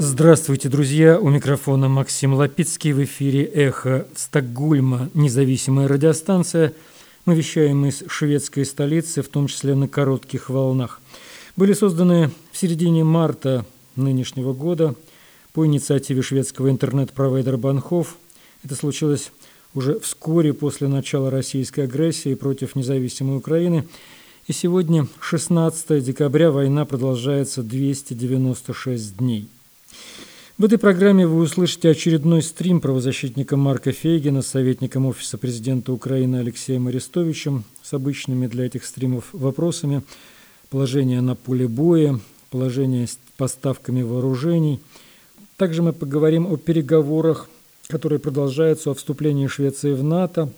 Здравствуйте, друзья! У микрофона Максим Лапицкий в эфире «Эхо Стокгольма», независимая радиостанция. Мы вещаем из шведской столицы, в том числе на коротких волнах. Были созданы в середине марта нынешнего года по инициативе шведского интернет-провайдера Банхов. Это случилось уже вскоре после начала российской агрессии против независимой Украины. И сегодня, 16 декабря, война продолжается 296 дней. В этой программе вы услышите очередной стрим правозащитника Марка Фейгина с советником Офиса президента Украины Алексеем Арестовичем с обычными для этих стримов вопросами положение на поле боя, положение с поставками вооружений. Также мы поговорим о переговорах, которые продолжаются о вступлении Швеции в НАТО.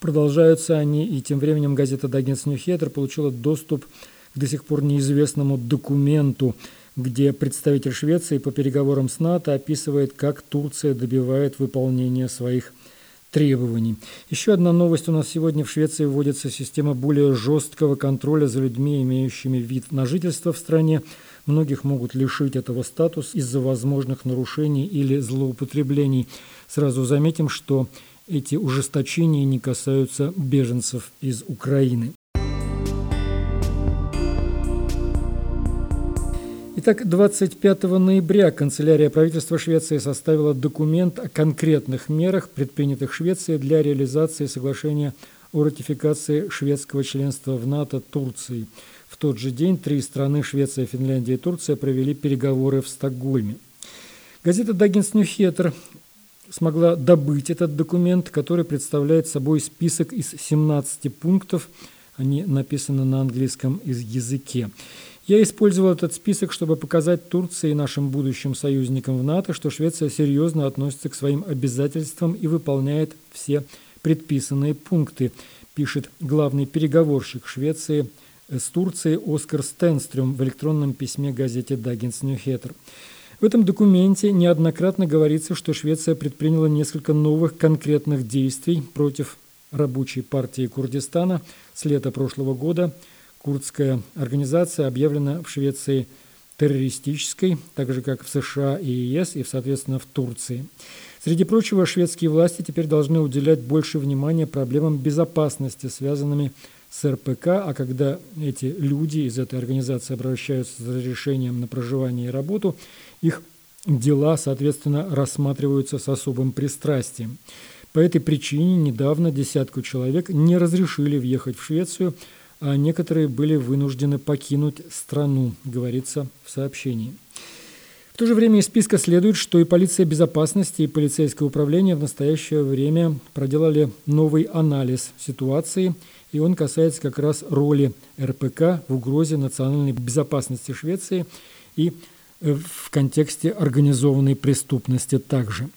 Продолжаются они, и тем временем газета «Даггинс Ньюхеттер» получила доступ к до сих пор неизвестному документу – где представитель Швеции по переговорам с НАТО описывает, как Турция добивает выполнения своих требований. Еще одна новость. У нас сегодня в Швеции вводится система более жесткого контроля за людьми, имеющими вид на жительство в стране. Многих могут лишить этого статуса из-за возможных нарушений или злоупотреблений. Сразу заметим, что эти ужесточения не касаются беженцев из Украины. Итак, 25 ноября канцелярия правительства Швеции составила документ о конкретных мерах, предпринятых Швецией для реализации соглашения о ратификации шведского членства в НАТО Турции. В тот же день три страны, Швеция, Финляндия и Турция, провели переговоры в Стокгольме. Газета «Даггинс Ньюхеттер» смогла добыть этот документ, который представляет собой список из 17 пунктов, они написаны на английском языке. Я использовал этот список, чтобы показать Турции и нашим будущим союзникам в НАТО, что Швеция серьезно относится к своим обязательствам и выполняет все предписанные пункты, пишет главный переговорщик Швеции с Турцией Оскар Стенстрюм в электронном письме газете «Даггинс Ньюхеттер». В этом документе неоднократно говорится, что Швеция предприняла несколько новых конкретных действий против рабочей партии Курдистана с лета прошлого года – Курдская организация объявлена в Швеции террористической, так же как в США и ЕС, и, соответственно, в Турции. Среди прочего, шведские власти теперь должны уделять больше внимания проблемам безопасности, связанными с РПК, а когда эти люди из этой организации обращаются за разрешением на проживание и работу, их дела, соответственно, рассматриваются с особым пристрастием. По этой причине недавно десятку человек не разрешили въехать в Швецию – а некоторые были вынуждены покинуть страну, говорится в сообщении. В то же время из списка следует, что и полиция безопасности, и полицейское управление в настоящее время проделали новый анализ ситуации, и он касается как раз роли РПК в угрозе национальной безопасности Швеции и э, в контексте организованной преступности также.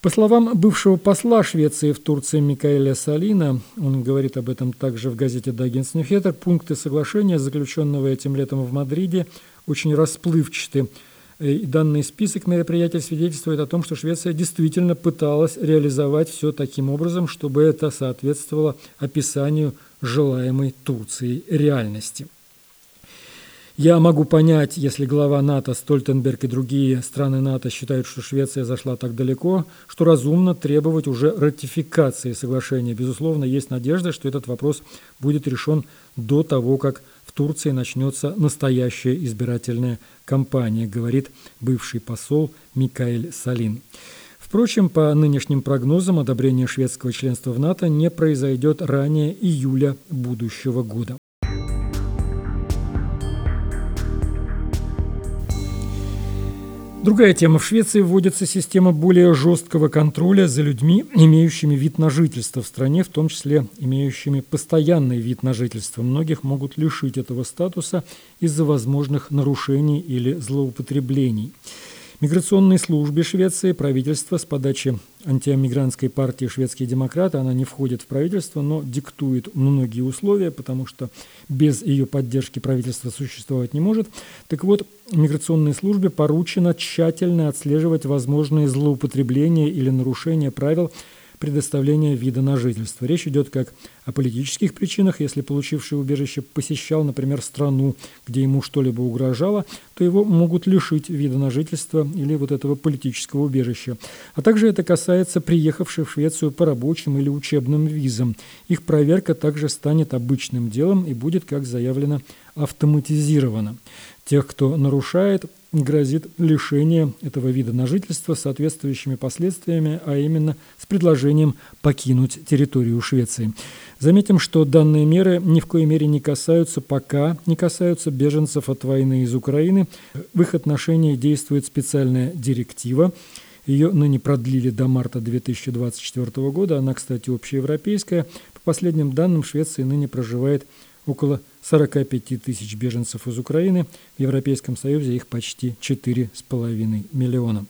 По словам бывшего посла Швеции в Турции Микаэля Салина, он говорит об этом также в газете «Даггинс Ньюхеттер», пункты соглашения, заключенного этим летом в Мадриде, очень расплывчаты. И данный список мероприятий свидетельствует о том, что Швеция действительно пыталась реализовать все таким образом, чтобы это соответствовало описанию желаемой Турции реальности. Я могу понять, если глава НАТО Стольтенберг и другие страны НАТО считают, что Швеция зашла так далеко, что разумно требовать уже ратификации соглашения. Безусловно, есть надежда, что этот вопрос будет решен до того, как в Турции начнется настоящая избирательная кампания, говорит бывший посол Микаэль Салин. Впрочем, по нынешним прогнозам, одобрение шведского членства в НАТО не произойдет ранее июля будущего года. Другая тема. В Швеции вводится система более жесткого контроля за людьми, имеющими вид на жительство в стране, в том числе имеющими постоянный вид на жительство. Многих могут лишить этого статуса из-за возможных нарушений или злоупотреблений миграционной службе Швеции правительство с подачи антиамигрантской партии «Шведские демократы», она не входит в правительство, но диктует многие условия, потому что без ее поддержки правительство существовать не может. Так вот, миграционной службе поручено тщательно отслеживать возможные злоупотребления или нарушения правил предоставления вида на жительство. Речь идет как о политических причинах, если получивший убежище посещал, например, страну, где ему что-либо угрожало, то его могут лишить вида на жительство или вот этого политического убежища. А также это касается приехавших в Швецию по рабочим или учебным визам. Их проверка также станет обычным делом и будет, как заявлено, автоматизирована. Тех, кто нарушает, грозит лишение этого вида на жительство с соответствующими последствиями, а именно с предложением покинуть территорию Швеции. Заметим, что данные меры ни в коей мере не касаются, пока не касаются беженцев от войны из Украины. В их отношении действует специальная директива. Ее ныне продлили до марта 2024 года. Она, кстати, общеевропейская. По последним данным, в Швеции ныне проживает около 45 тысяч беженцев из Украины. В Европейском Союзе их почти 4,5 миллиона.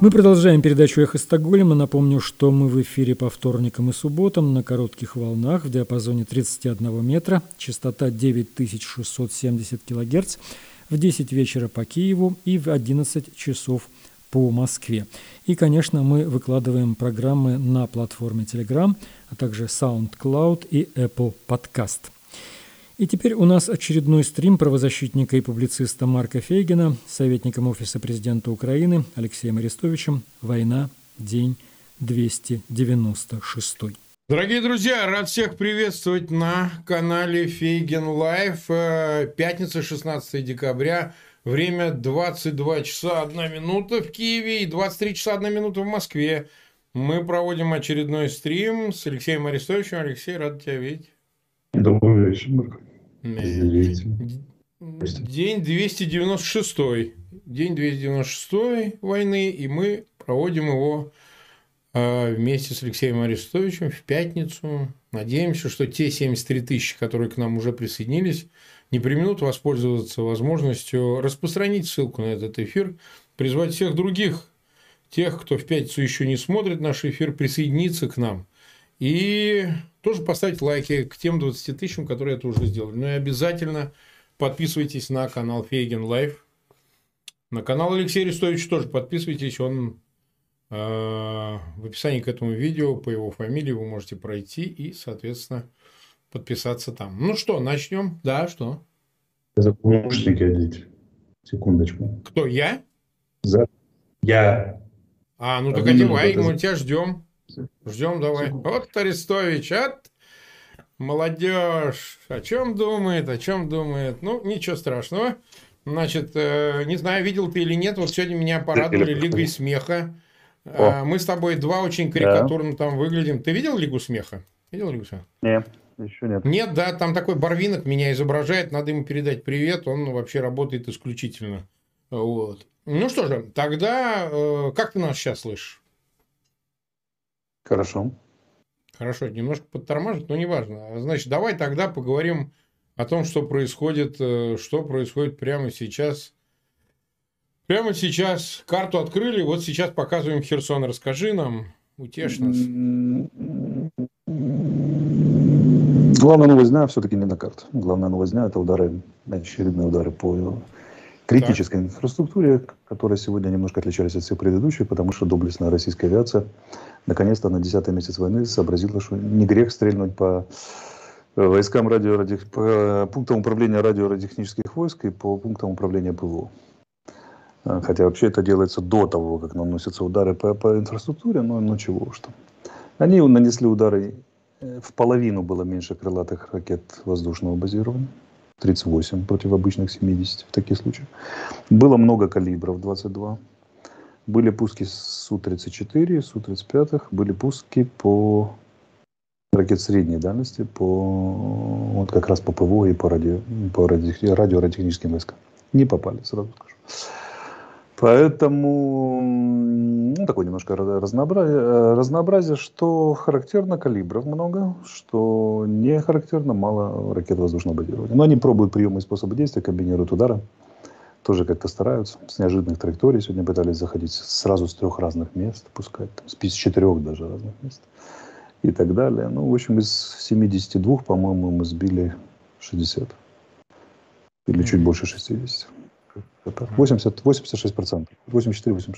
Мы продолжаем передачу «Эхо Стокгольма». Напомню, что мы в эфире по вторникам и субботам на коротких волнах в диапазоне 31 метра, частота 9670 кГц, в 10 вечера по Киеву и в 11 часов по Москве. И, конечно, мы выкладываем программы на платформе Telegram, а также SoundCloud и Apple Podcast. И теперь у нас очередной стрим правозащитника и публициста Марка Фейгина, советником Офиса президента Украины Алексеем Арестовичем «Война. День 296». Дорогие друзья, рад всех приветствовать на канале Фейгин Live. Э, пятница, 16 декабря – Время 22 часа 1 минута в Киеве и 23 часа 1 минута в Москве. Мы проводим очередной стрим с Алексеем Арестовичем. Алексей, рад тебя видеть. Добрый вечер, Марк. День 296. День 296 войны, и мы проводим его вместе с Алексеем Арестовичем в пятницу. Надеемся, что те 73 тысячи, которые к нам уже присоединились, не применут воспользоваться возможностью распространить ссылку на этот эфир, призвать всех других, тех, кто в пятницу еще не смотрит наш эфир, присоединиться к нам. И тоже поставить лайки к тем 20 тысячам, которые это уже сделали. Ну и обязательно подписывайтесь на канал Фейгин Live. На канал Алексея Арестовича тоже подписывайтесь. Он в описании к этому видео по его фамилии вы можете пройти и, соответственно, подписаться там. Ну что, начнем? Да, что? За наушники одеть. Секундочку. Кто, я? За... Я. А, ну так одевай, мы тебя ждем. Ждем, давай. Секунду. Вот Арестович, от молодежь. О чем думает, о чем думает? Ну, ничего страшного. Значит, э, не знаю, видел ты или нет, вот сегодня меня порадовали Лигой смеха. О. Э, мы с тобой два очень карикатурно да. там выглядим. Ты видел Лигу смеха? Видел Лигу смеха? Нет еще нет. Нет, да, там такой Барвинок меня изображает, надо ему передать привет, он вообще работает исключительно. Вот. Ну что же, тогда э, как ты нас сейчас слышишь? Хорошо. Хорошо, немножко подтормаживает, но неважно. Значит, давай тогда поговорим о том, что происходит, э, что происходит прямо сейчас. Прямо сейчас карту открыли, вот сейчас показываем Херсон. Расскажи нам, утешь нас. Главная новость дня все-таки не на карте. Главная новость дня – это удары, очередные удары по критической так. инфраструктуре, которая сегодня немножко отличались от всех предыдущих, потому что доблестная российская авиация наконец-то на 10 месяц войны сообразила, что не грех стрельнуть по э, войскам радио, по пунктам управления радиорадиотехнических войск и по пунктам управления ПВО. Э, хотя вообще это делается до того, как наносятся удары по, по инфраструктуре, но ну чего уж там. Они нанесли удары Э, в половину было меньше крылатых ракет воздушного базирования. 38 против обычных 70 в таких случаях. Было много калибров 22. Были пуски Су-34, Су-35, были пуски по ракет средней дальности, по, вот как раз по ПВО и по, радио, по радио, радиотехническим войскам. Не попали, сразу скажу. Поэтому ну, такое немножко разнообразие, разнообразие, что характерно калибров много, что не характерно мало ракет воздушного базирования. Но они пробуют приемы и способы действия, комбинируют удары, тоже как-то стараются. С неожиданных траекторий сегодня пытались заходить сразу с трех разных мест, пускать, там, с четырех даже разных мест и так далее. Ну, в общем, из 72, по-моему, мы сбили 60. Или чуть больше 60. 80, 86%. 84-86%.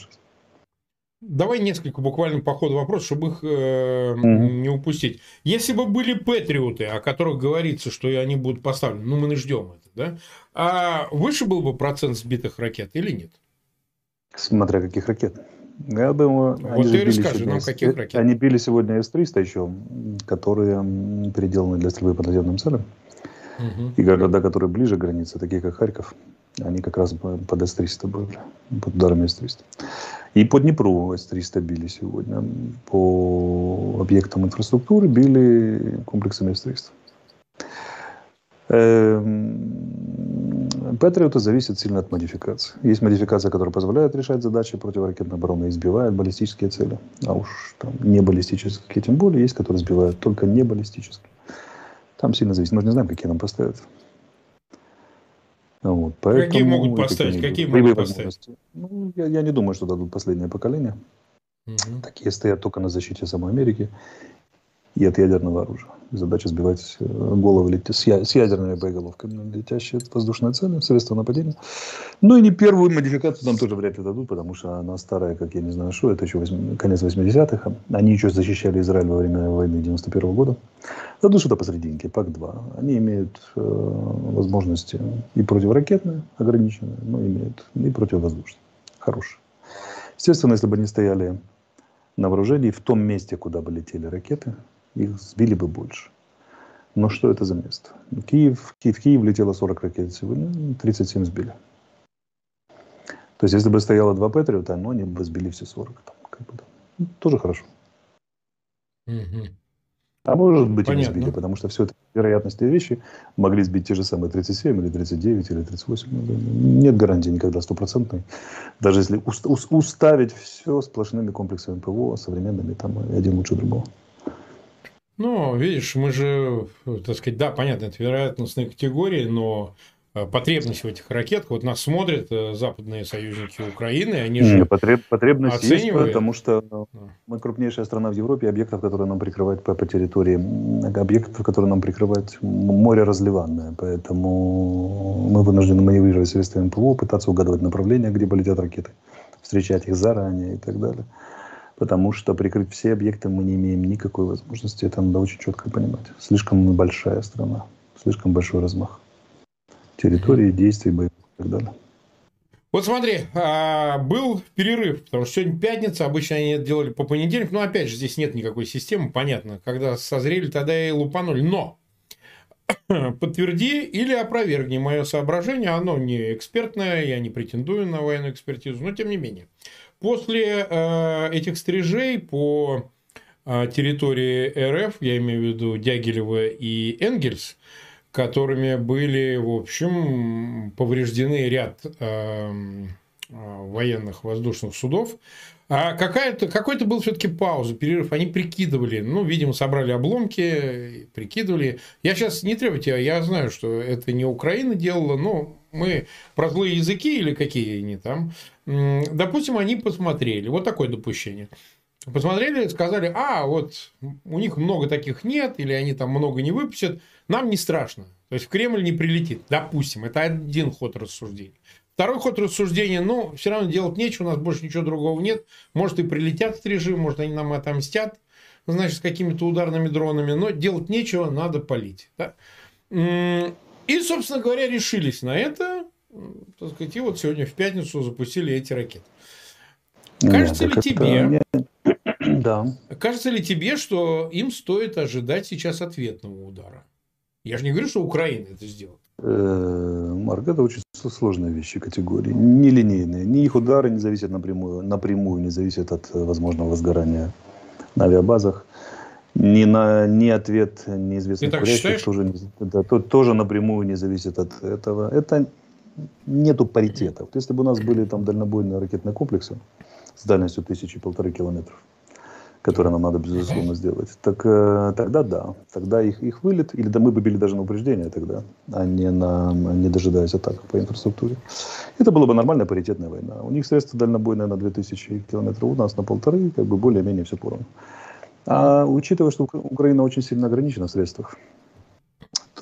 Давай несколько буквально по ходу вопросов, чтобы их э, mm-hmm. не упустить. Если бы были патриоты, о которых говорится, что они будут поставлены, ну мы не ждем это, да? А выше был бы процент сбитых ракет или нет? Смотря каких ракет. Я думаю, вот они ты расскажи сегодня, нам, каких ракет. Они били сегодня С-300 еще, которые переделаны для стрельбы по наземным целям. Угу. И города, которые ближе к границе, такие как Харьков, они как раз под С-300 были, под ударами С-300. И по Днепру С-300 били сегодня. По объектам инфраструктуры били комплексами С-300. Патриоты зависят сильно от модификации. Есть модификация, которая позволяет решать задачи противоракетной обороны и сбивает баллистические цели. А уж там не баллистические, тем более, есть, которые сбивают только не баллистические. Там сильно зависит. Мы же не знаем, какие нам поставят. Вот, поэтому, какие могут поставить? Какие могут поставить? Ну, я, я не думаю, что дадут последнее поколение. Угу. Такие стоят только на защите самой Америки и от ядерного оружия. Задача сбивать э, головы с, я, с ядерными боеголовками, летящие воздушные цели, средства нападения. Ну и не первую модификацию нам тоже вряд ли дадут, потому что она старая, как я не знаю что, это еще 8, конец 80-х. Они еще защищали Израиль во время войны 91 -го года. Дадут что-то посерединке, ПАК-2. Они имеют э, возможности и противоракетные, ограниченные, но имеют и противовоздушные. Хорошие. Естественно, если бы они стояли на вооружении в том месте, куда бы летели ракеты, их сбили бы больше. Но что это за место? Киев, Киев, в Киев летело 40 ракет сегодня, 37 сбили. То есть, если бы стояло два Патриота, но они бы сбили все 40. Там, как бы, да. Тоже хорошо. Угу. А может быть Понятно. и не сбили, потому что все это вероятности вещи могли сбить те же самые 37 или 39 или 38. Нет гарантии никогда стопроцентной. Даже если уставить все сплошными комплексами ПВО, современными, там один лучше другого. Ну, видишь, мы же, так сказать, да, понятно, это вероятностные категории, но потребность в этих ракетах, вот нас смотрят э, западные союзники Украины, они же потреб, потребность оценивают. есть, потому что мы крупнейшая страна в Европе, объектов, которые нам прикрывают по, по территории, объектов, которые нам прикрывают море разливанное, поэтому мы вынуждены маневрировать средствами ПВО, пытаться угадывать направление, где полетят ракеты, встречать их заранее и так далее потому что прикрыть все объекты мы не имеем никакой возможности. Это надо очень четко понимать. Слишком большая страна, слишком большой размах территории, действий, боев и так далее. Вот смотри, а, был перерыв, потому что сегодня пятница, обычно они это делали по понедельникам, но опять же здесь нет никакой системы, понятно, когда созрели, тогда и лупанули, но подтверди или опровергни мое соображение, оно не экспертное, я не претендую на военную экспертизу, но тем не менее. После э, этих стрижей по э, территории РФ, я имею в виду Дягилева и Энгельс, которыми были, в общем, повреждены ряд э, э военных воздушных судов, а какая-то, какой-то был все-таки пауза, перерыв. Они прикидывали, ну, видимо, собрали обломки, прикидывали. Я сейчас не требую тебя, я знаю, что это не Украина делала, но мы про злые языки или какие они там. Допустим, они посмотрели, вот такое допущение. Посмотрели, сказали, а, вот у них много таких нет, или они там много не выпустят, нам не страшно. То есть в Кремль не прилетит. Допустим, это один ход рассуждения. Второй ход рассуждения, ну, все равно делать нечего, у нас больше ничего другого нет. Может, и прилетят в режим, может, они нам отомстят, значит, с какими-то ударными дронами, но делать нечего, надо палить. Да? И, собственно говоря, решились на это, так сказать, и вот сегодня в пятницу запустили эти ракеты. Кажется Нет, ли тебе, да. кажется ли тебе, что им стоит ожидать сейчас ответного удара? Я же не говорю, что Украина это сделает. Э, Марк, это очень сложные вещи, категории, нелинейные. Ни их удары не зависят напрямую, напрямую не зависят от э, возможного возгорания на авиабазах. Ни, на, ни ответ неизвестных курящих тоже, да, то, тоже напрямую не зависит от этого. Это нету паритетов. Если бы у нас были там дальнобойные ракетные комплексы с дальностью тысячи полторы километров, которые нам надо, безусловно, сделать, так э, тогда да. Тогда их, их вылет, или да мы бы били даже на упреждение тогда, а не, на, не дожидаясь атак по инфраструктуре. Это была бы нормальная паритетная война. У них средства дальнобойные на 2000 километров, у нас на полторы, как бы более-менее все поровну. А учитывая, что Украина очень сильно ограничена в средствах,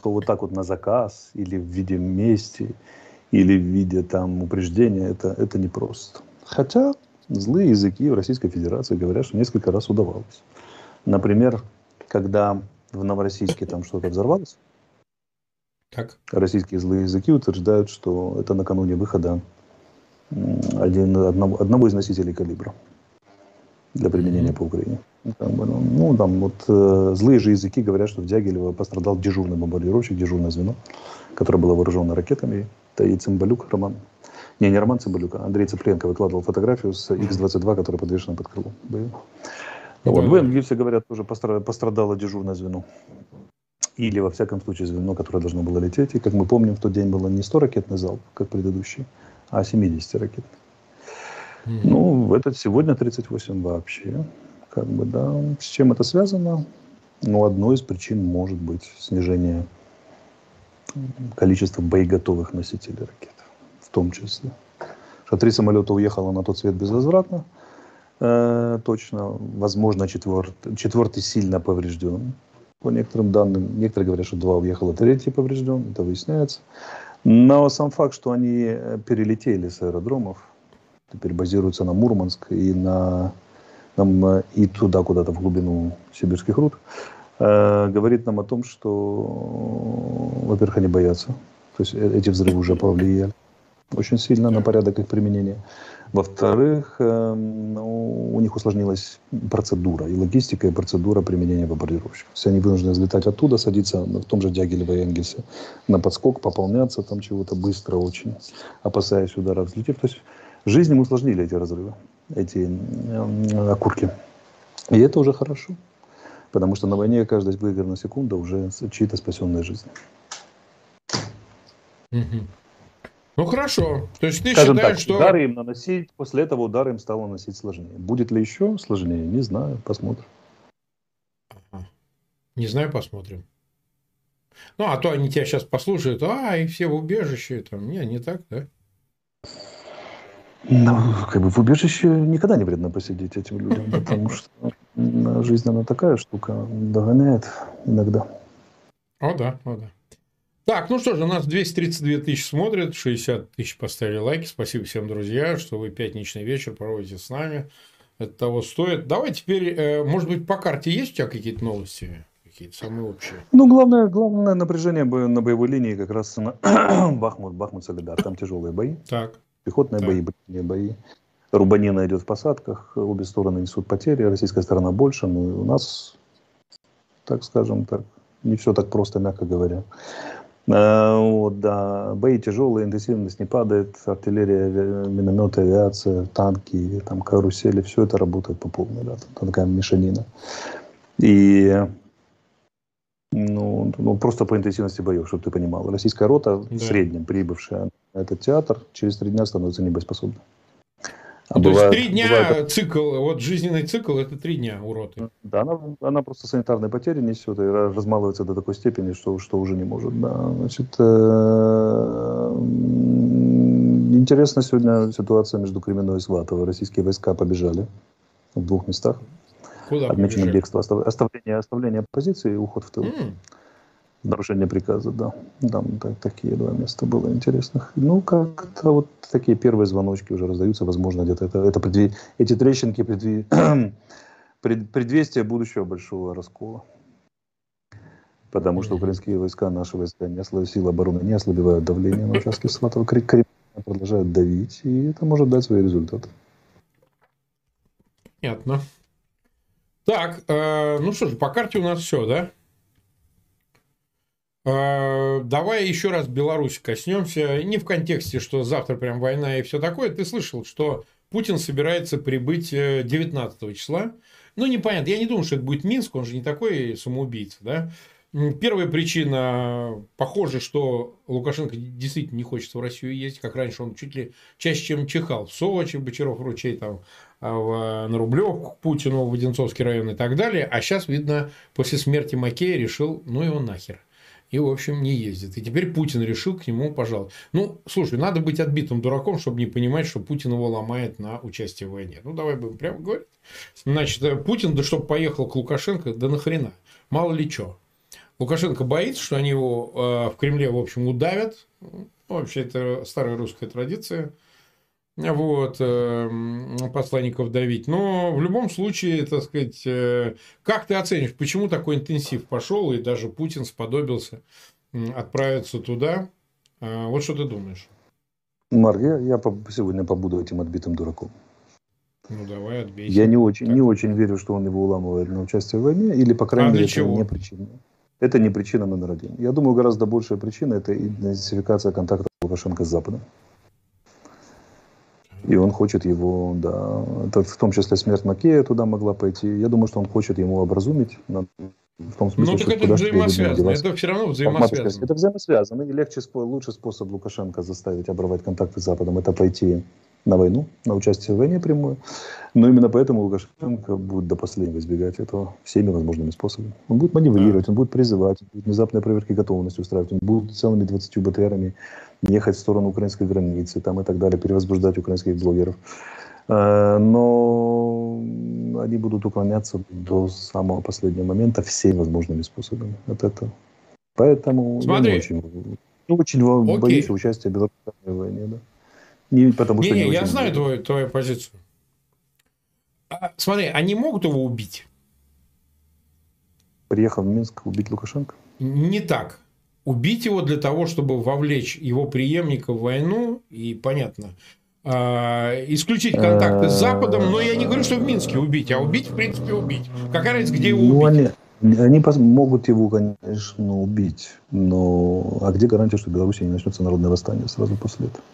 то вот так вот на заказ или в виде мести, или в виде там упреждения, это, это непросто. Хотя злые языки в Российской Федерации говорят, что несколько раз удавалось. Например, когда в Новороссийске там что-то взорвалось, так. российские злые языки утверждают, что это накануне выхода один, одного, одного из носителей калибра для применения mm-hmm. по Украине. Там, ну, ну, там вот э, злые же языки говорят, что в Дягилево пострадал дежурный бомбардировщик, дежурное звено, которое было вооружено ракетами. Это и Цымбалюк Роман. Не, не Роман а Андрей Цыпленко выкладывал фотографию с X-22, которая подвешена под крылом. Вот, в Энгельсе, говорят, тоже пострадало дежурное звено. Или, во всяком случае, звено, которое должно было лететь. И, как мы помним, в тот день было не 100 ракетный залп, как предыдущий, а 70 ракет. Mm-hmm. Ну, этот сегодня 38 вообще. Как бы, да. С чем это связано? Ну, одной из причин может быть снижение количества боеготовых носителей ракет. В том числе. Что три самолета уехало на тот свет безвозвратно. Э, точно. Возможно, четвертый, четвертый сильно поврежден. По некоторым данным, некоторые говорят, что два уехало, третий поврежден. Это выясняется. Но сам факт, что они э, перелетели с аэродромов, теперь базируются на Мурманск и, на, нам, э, и туда куда-то в глубину сибирских руд, э, говорит нам о том, что, во-первых, они боятся. То есть э, эти взрывы уже повлияли очень сильно на порядок их применения. Во-вторых, э, ну, у них усложнилась процедура, и логистика, и процедура применения бомбардировщиков. Все они вынуждены взлетать оттуда, садиться в том же Дягилево и Энгельсе на подскок, пополняться там чего-то быстро очень, опасаясь удара взлетев. То есть жизнь им усложнили эти разрывы, эти э, окурки. И это уже хорошо, потому что на войне каждая выигранная секунда уже чьи-то спасенные жизни. Mm-hmm. Ну хорошо. То есть ты Скажем считаешь, так, что... удары им наносить, после этого удары им стало наносить сложнее. Будет ли еще сложнее, не знаю, посмотрим. Не знаю, посмотрим. Ну, а то они тебя сейчас послушают, а, и все в убежище. Там. Не, не так, да? Ну, как бы в убежище никогда не вредно посидеть этим людям, потому что жизнь, она такая штука, догоняет иногда. О, да, о, да. Так, ну что же, у нас 232 тысячи смотрят, 60 тысяч поставили лайки. Спасибо всем, друзья, что вы пятничный вечер проводите с нами. Это того стоит. Давай теперь, э, может быть, по карте есть у тебя какие-то новости? Какие-то самые общие? Ну, главное, главное напряжение на боевой линии как раз на Бахмут, Бахмут, Солидар. Там тяжелые бои. Так. Пехотные так. бои, боевые бои. Рубанина идет в посадках, обе стороны несут потери, российская сторона больше, но и у нас, так скажем так, не все так просто, мягко говоря. Э, вот, да. Бои тяжелые, интенсивность не падает, артиллерия, минометы, авиация, танки, там, карусели, все это работает по полной, да, там такая мешанина. И ну, ну, просто по интенсивности боев, чтобы ты понимал. Российская рота да. в среднем прибывшая на этот театр через три дня становится небоеспособной. А То бывает, есть три дня бывает... цикл, вот жизненный цикл это три дня у роты. Да, она, она просто санитарные потери несет и размалывается до такой степени, что, что уже не может. Да. Значит, э, интересна сегодня ситуация между Кременной и Сватово. Российские войска побежали в двух местах. Куда Отмечено побежали? бегство, оставление, оставление позиции и уход в тыл. Mm нарушение приказа, да. Там так, такие два места было интересных. Ну, как-то вот такие первые звоночки уже раздаются, возможно, где-то это, это предве... эти трещинки предве... пред... предвестие будущего большого раскола. Потому что украинские войска, наши войска, не ослаб... силы обороны не ослабевают давление на участке Сватова, крепко продолжают давить, и это может дать свои результаты. Понятно. Так, э, ну что ж, по карте у нас все, да? Э, давай еще раз Беларусь коснемся. Не в контексте, что завтра прям война и все такое. Ты слышал, что Путин собирается прибыть 19 э, числа. Ну, непонятно. Я не думаю, что это будет Минск. Он же не такой самоубийца, да? Первая причина, похоже, что Лукашенко действительно не хочет в Россию ездить, как раньше он чуть ли чаще, чем чихал в Сочи, Бочаров, Ручей, там, а в, на Рублевку, к Путину, в Одинцовский район и так далее. А сейчас, видно, после смерти Макея решил, ну его нахер и, в общем, не ездит. И теперь Путин решил к нему пожаловать. Ну, слушай, надо быть отбитым дураком, чтобы не понимать, что Путин его ломает на участие в войне. Ну, давай будем прямо говорить. Значит, э, Путин, да чтобы поехал к Лукашенко, да нахрена. Мало ли что. Лукашенко боится, что они его э, в Кремле, в общем, удавят. Вообще, это старая русская традиция вот, э, посланников давить. Но в любом случае, так сказать, э, как ты оценишь, почему такой интенсив пошел, и даже Путин сподобился отправиться туда? А, вот что ты думаешь? Марк, я, я сегодня побуду этим отбитым дураком. Ну, давай отбейся. Я не очень, не очень верю, что он его уламывает на участие в войне, или, по крайней а мере, это не причина. Это не причина номер один. Я думаю, гораздо большая причина – это интенсификация контакта Лукашенко с Западом. И он хочет его, да, это в том числе смерть Макея туда могла пойти. Я думаю, что он хочет ему образумить, в том смысле, ну, так это взаимосвязано. Это все равно взаимосвязано. Это взаимосвязано. И легче, лучший способ Лукашенко заставить оборвать контакты с Западом – это пойти на войну, на участие в войне прямую. Но именно поэтому Лукашенко будет до последнего избегать этого всеми возможными способами. Он будет маневрировать, он будет призывать, он будет внезапные проверки готовности устраивать, он будет целыми 20 БТРами ехать в сторону украинской границы там, и так далее, перевозбуждать украинских блогеров. Э, но они будут уклоняться до самого последнего момента всеми возможными способами от этого. Поэтому Смотри. я не очень, не очень Окей. боюсь участия в войне. Да. Не, потому что не, не, я знаю твою, твою позицию. А, смотри, они могут его убить? Приехал в Минск убить Лукашенко? Не так. Убить его для того, чтобы вовлечь его преемника в войну, и понятно, а, исключить контакты с Западом, но я не говорю, что в Минске убить, а убить, в принципе, убить. Какая разница, где его ну, убить? Они, они могут его, конечно, убить, но а где гарантия, что в Беларуси не начнется народное восстание сразу после этого?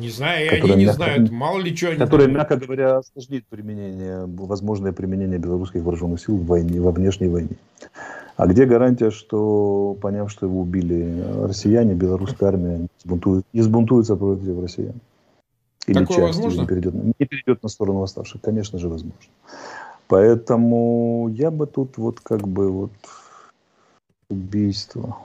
Не знаю, они не мягко, знают, мало ли что. Которое, мягко говоря, осложнит применение, возможное применение белорусских вооруженных сил в войне, во внешней войне. А где гарантия, что, поняв, что его убили россияне, белорусская армия сбунтует, не сбунтуется против россиян? Или Такое часть возможно? Не перейдет, не перейдет на сторону восставших? Конечно же, возможно. Поэтому я бы тут вот как бы вот убийство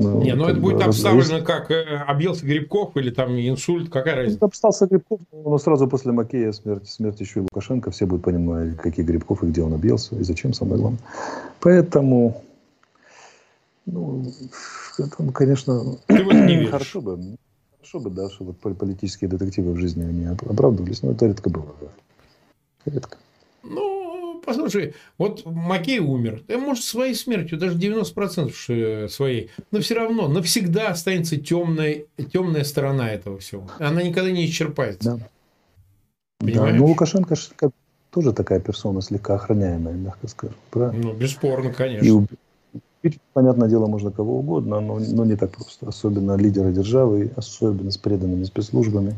не, ну это будет обставлено как э, объелся Грибков или там инсульт, какая разница? Это обстался Грибков, но сразу после Макея смерти, смерти еще и Лукашенко, все будут понимать, какие Грибков и где он объелся, и зачем, самое главное. Поэтому, ну, это, конечно, Ты вот не хорошо бы, хорошо бы, да, что вот политические детективы в жизни они оправдывались, но это редко бывает. Редко. Ну, послушай, вот Макей умер, да, может, своей смертью, даже 90% своей, но все равно навсегда останется темная, темная сторона этого всего. Она никогда не исчерпается. Да. Понимаешь? Да, ну, Лукашенко тоже такая персона, слегка охраняемая, мягко скажем. Правильно? Ну, бесспорно, конечно. И убить, понятное дело, можно кого угодно, но, но не так просто. Особенно лидеры державы, особенно с преданными спецслужбами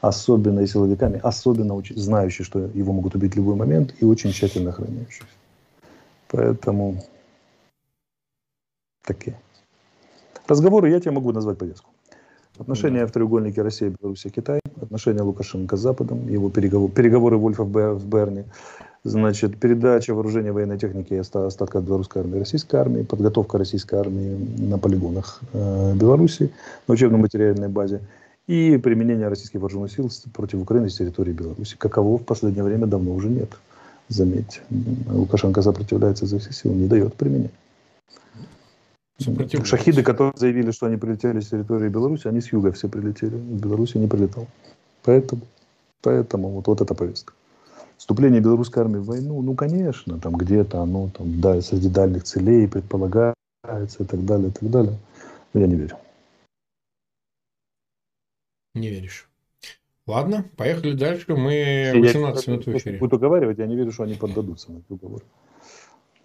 особенно и силовиками, особенно очень, знающие, что его могут убить в любой момент и очень тщательно охраняющие. Поэтому такие. Разговоры я тебе могу назвать повестку. Отношения в треугольнике Россия, Беларусь, Китай, отношения Лукашенко с Западом, его переговоры, переговоры Вольфа в Берне, значит, передача вооружения военной техники и остатка белорусской армии российской армии, подготовка российской армии на полигонах э, Беларуси, на учебно-материальной базе и применение российских вооруженных сил против Украины с территории Беларуси, каково в последнее время давно уже нет. Заметьте, Лукашенко сопротивляется за всех сил, не дает применения. Шахиды, которые заявили, что они прилетели с территории Беларуси, они с юга все прилетели. В Беларуси не прилетал. Поэтому, поэтому вот, вот эта повестка. Вступление белорусской армии в войну, ну, конечно, там где-то оно там, да, среди дальних целей предполагается и так далее, и так далее. Но я не верю. Не веришь. Ладно, поехали дальше. Мы 18 я минут в эфире. Буду уговаривать, я не верю, что они поддадутся на уговор.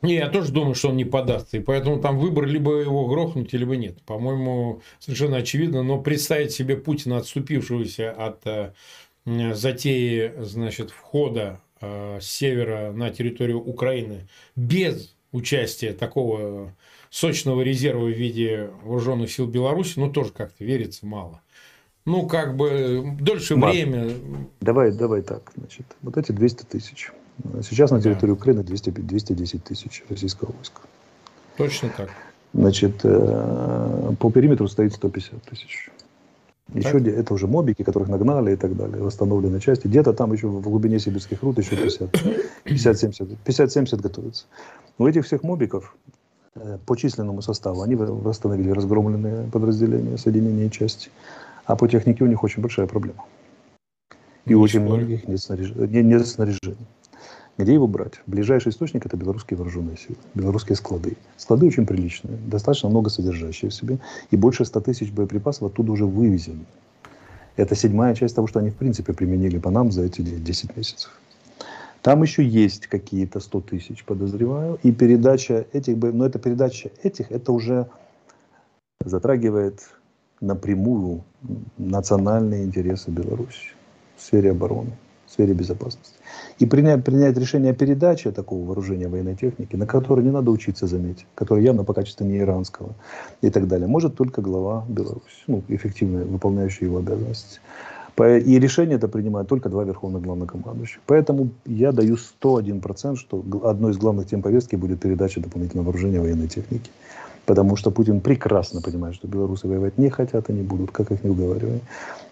Не, я тоже думаю, что он не подастся. И поэтому там выбор либо его грохнуть, либо нет. По-моему, совершенно очевидно. Но представить себе Путина, отступившегося от э, затеи значит, входа э, с севера на территорию Украины без участия такого сочного резерва в виде вооруженных сил Беларуси, ну, тоже как-то верится мало ну, как бы дольше Марк, время. Давай, давай так, значит, вот эти 200 тысяч. Сейчас на территории да. Украины 200, 210 тысяч российского войска. Точно так. Значит, э, по периметру стоит 150 тысяч. Еще так? это уже мобики, которых нагнали и так далее, восстановленные части. Где-то там еще в глубине сибирских руд еще 50, 50-70 50 готовится. У этих всех мобиков э, по численному составу они восстановили разгромленные подразделения, соединения и части. А по технике у них очень большая проблема. И очень многих нет, снаряж... нет снаряжения. Где его брать? Ближайший источник – это белорусские вооруженные силы, белорусские склады. Склады очень приличные, достаточно много содержащие в себе, и больше 100 тысяч боеприпасов оттуда уже вывезены. Это седьмая часть того, что они в принципе применили по нам за эти 10 месяцев. Там еще есть какие-то 100 тысяч, подозреваю, и передача этих, но эта передача этих, это уже затрагивает напрямую национальные интересы Беларуси в сфере обороны, в сфере безопасности. И принять, принять решение о передаче такого вооружения военной техники, на которое не надо учиться, заметить, которое явно по качеству не иранского и так далее, может только глава Беларуси, ну, эффективно выполняющий его обязанности. И решение это принимают только два верховных главнокомандующих. Поэтому я даю 101%, что одной из главных тем повестки будет передача дополнительного вооружения военной техники. Потому что Путин прекрасно понимает, что белорусы воевать не хотят и не будут, как их не уговаривали.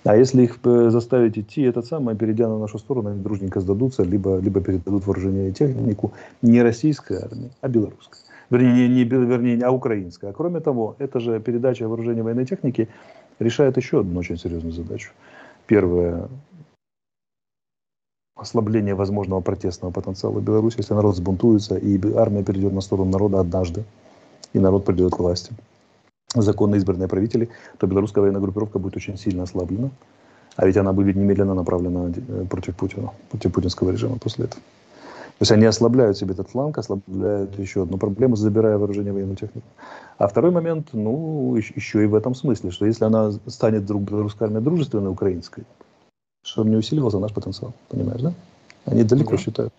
А если их э, заставить идти, это самое, перейдя на нашу сторону, они дружненько сдадутся, либо, либо передадут вооружение и технику не российской армии, а белорусской. Вернее, не, не, вернее, а украинской. А кроме того, эта же передача вооружения военной техники решает еще одну очень серьезную задачу. Первое, ослабление возможного протестного потенциала Беларуси, если народ сбунтуется и армия перейдет на сторону народа однажды, и народ придет к власти. Законно избранные правители, то белорусская военная группировка будет очень сильно ослаблена. А ведь она будет немедленно направлена э, против Путина, против путинского режима после этого. То есть они ослабляют себе этот фланг, ослабляют еще одну проблему, забирая вооружение военную технику. А второй момент, ну, еще и в этом смысле, что если она станет вдруг белорусской армией дружественной украинской, чтобы не усиливался наш потенциал, понимаешь, да? Они далеко да. считают.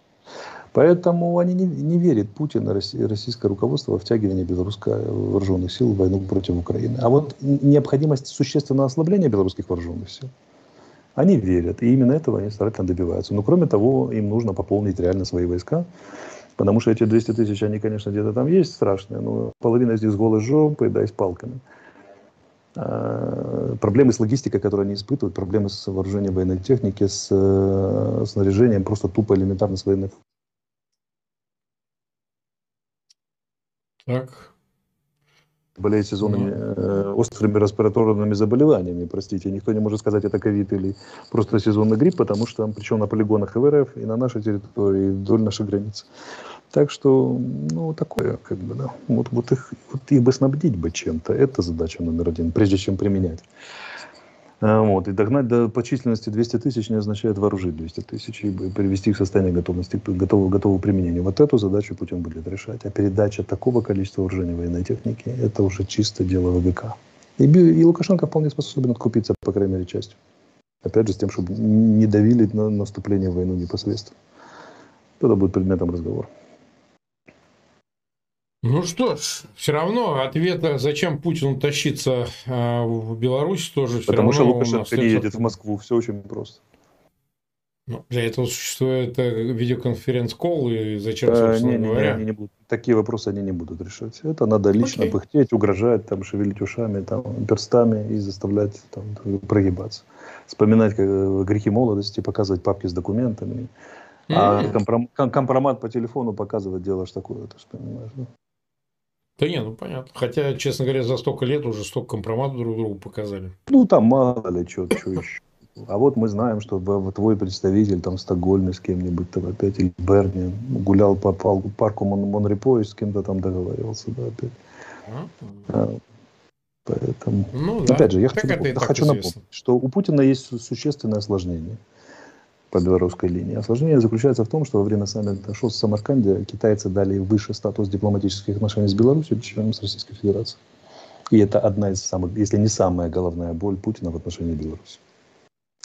Поэтому они не, не верят Путин и российское руководство во втягивание белорусских вооруженных сил в войну против Украины. А вот необходимость существенного ослабления белорусских вооруженных сил, они верят. И именно этого они старательно добиваются. Но кроме того, им нужно пополнить реально свои войска. Потому что эти 200 тысяч, они, конечно, где-то там есть страшные, но половина из них с голой жопой, да, и с палками. А, проблемы с логистикой, которые они испытывают, проблемы с вооружением военной техники, с э, снаряжением, просто тупо элементарно с военной Так. Болеет сезонными ну. э, острыми респираторными заболеваниями, простите. Никто не может сказать, это ковид или просто сезонный грипп, потому что, причем на полигонах и в РФ, и на нашей территории, и вдоль нашей границы. Так что, ну, такое, как бы, да. Вот, вот, их, вот их бы снабдить бы чем-то, это задача номер один, прежде чем применять. А, вот. И догнать до по численности 200 тысяч не означает вооружить 200 тысяч и привести их в состояние готовности, готового, готового применения. Вот эту задачу Путин будет решать. А передача такого количества вооружения военной техники – это уже чисто дело ВГК. И, и Лукашенко вполне способен откупиться, по крайней мере, частью. Опять же, с тем, чтобы не давили на наступление в войну непосредственно. Это будет предметом разговора. Ну что ж, все равно ответа, зачем Путину тащиться э, в Беларусь, тоже все Потому равно что Лукашенко не едет в Москву, все очень просто. Ну, для этого существует э, видеоконференц-колл, и зачем, собственно не, не, говоря? Не, они не будут. Такие вопросы они не будут решать. Это надо лично Окей. пыхтеть, угрожать, там, шевелить ушами, там, перстами и заставлять там, прогибаться. Вспоминать э, грехи молодости, показывать папки с документами. А компром, компромат по телефону показывать делаешь такое, ты же понимаешь, да? Да не, ну понятно. Хотя, честно говоря, за столько лет уже столько компроматов друг другу показали. Ну, там мало ли что, что еще. А вот мы знаем, что твой представитель там в Стокгольме с кем-нибудь там опять, или Берни, гулял по парку Мон Монрепо и с кем-то там договаривался, да, опять. А, а, поэтому, ну, да. опять же, я хочу, хочу напомнить, что у Путина есть существенное осложнение по белорусской линии. Осложнение заключается в том, что во время саммита ШОС в Самарканде китайцы дали выше статус дипломатических отношений с Беларусью, чем с Российской Федерацией. И это одна из самых, если не самая головная боль Путина в отношении Беларуси.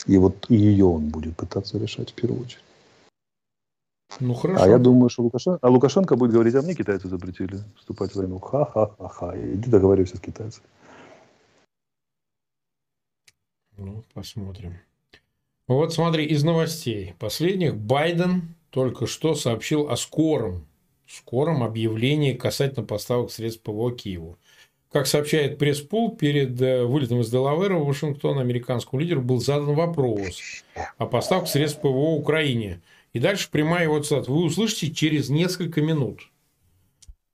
И вот ее он будет пытаться решать в первую очередь. Ну хорошо. А я думаю, что Лукашенко, а Лукашенко будет говорить, а мне китайцы запретили вступать в войну. Ха-ха-ха-ха. Иди договаривайся с китайцами. Ну, посмотрим. Вот смотри, из новостей последних Байден только что сообщил о скором, скором объявлении касательно поставок средств ПВО Киеву. Как сообщает пресс-пул, перед э, вылетом из Делавера в Вашингтон американскому лидеру был задан вопрос о поставках средств ПВО Украине. И дальше прямая его цитата. Вы услышите через несколько минут.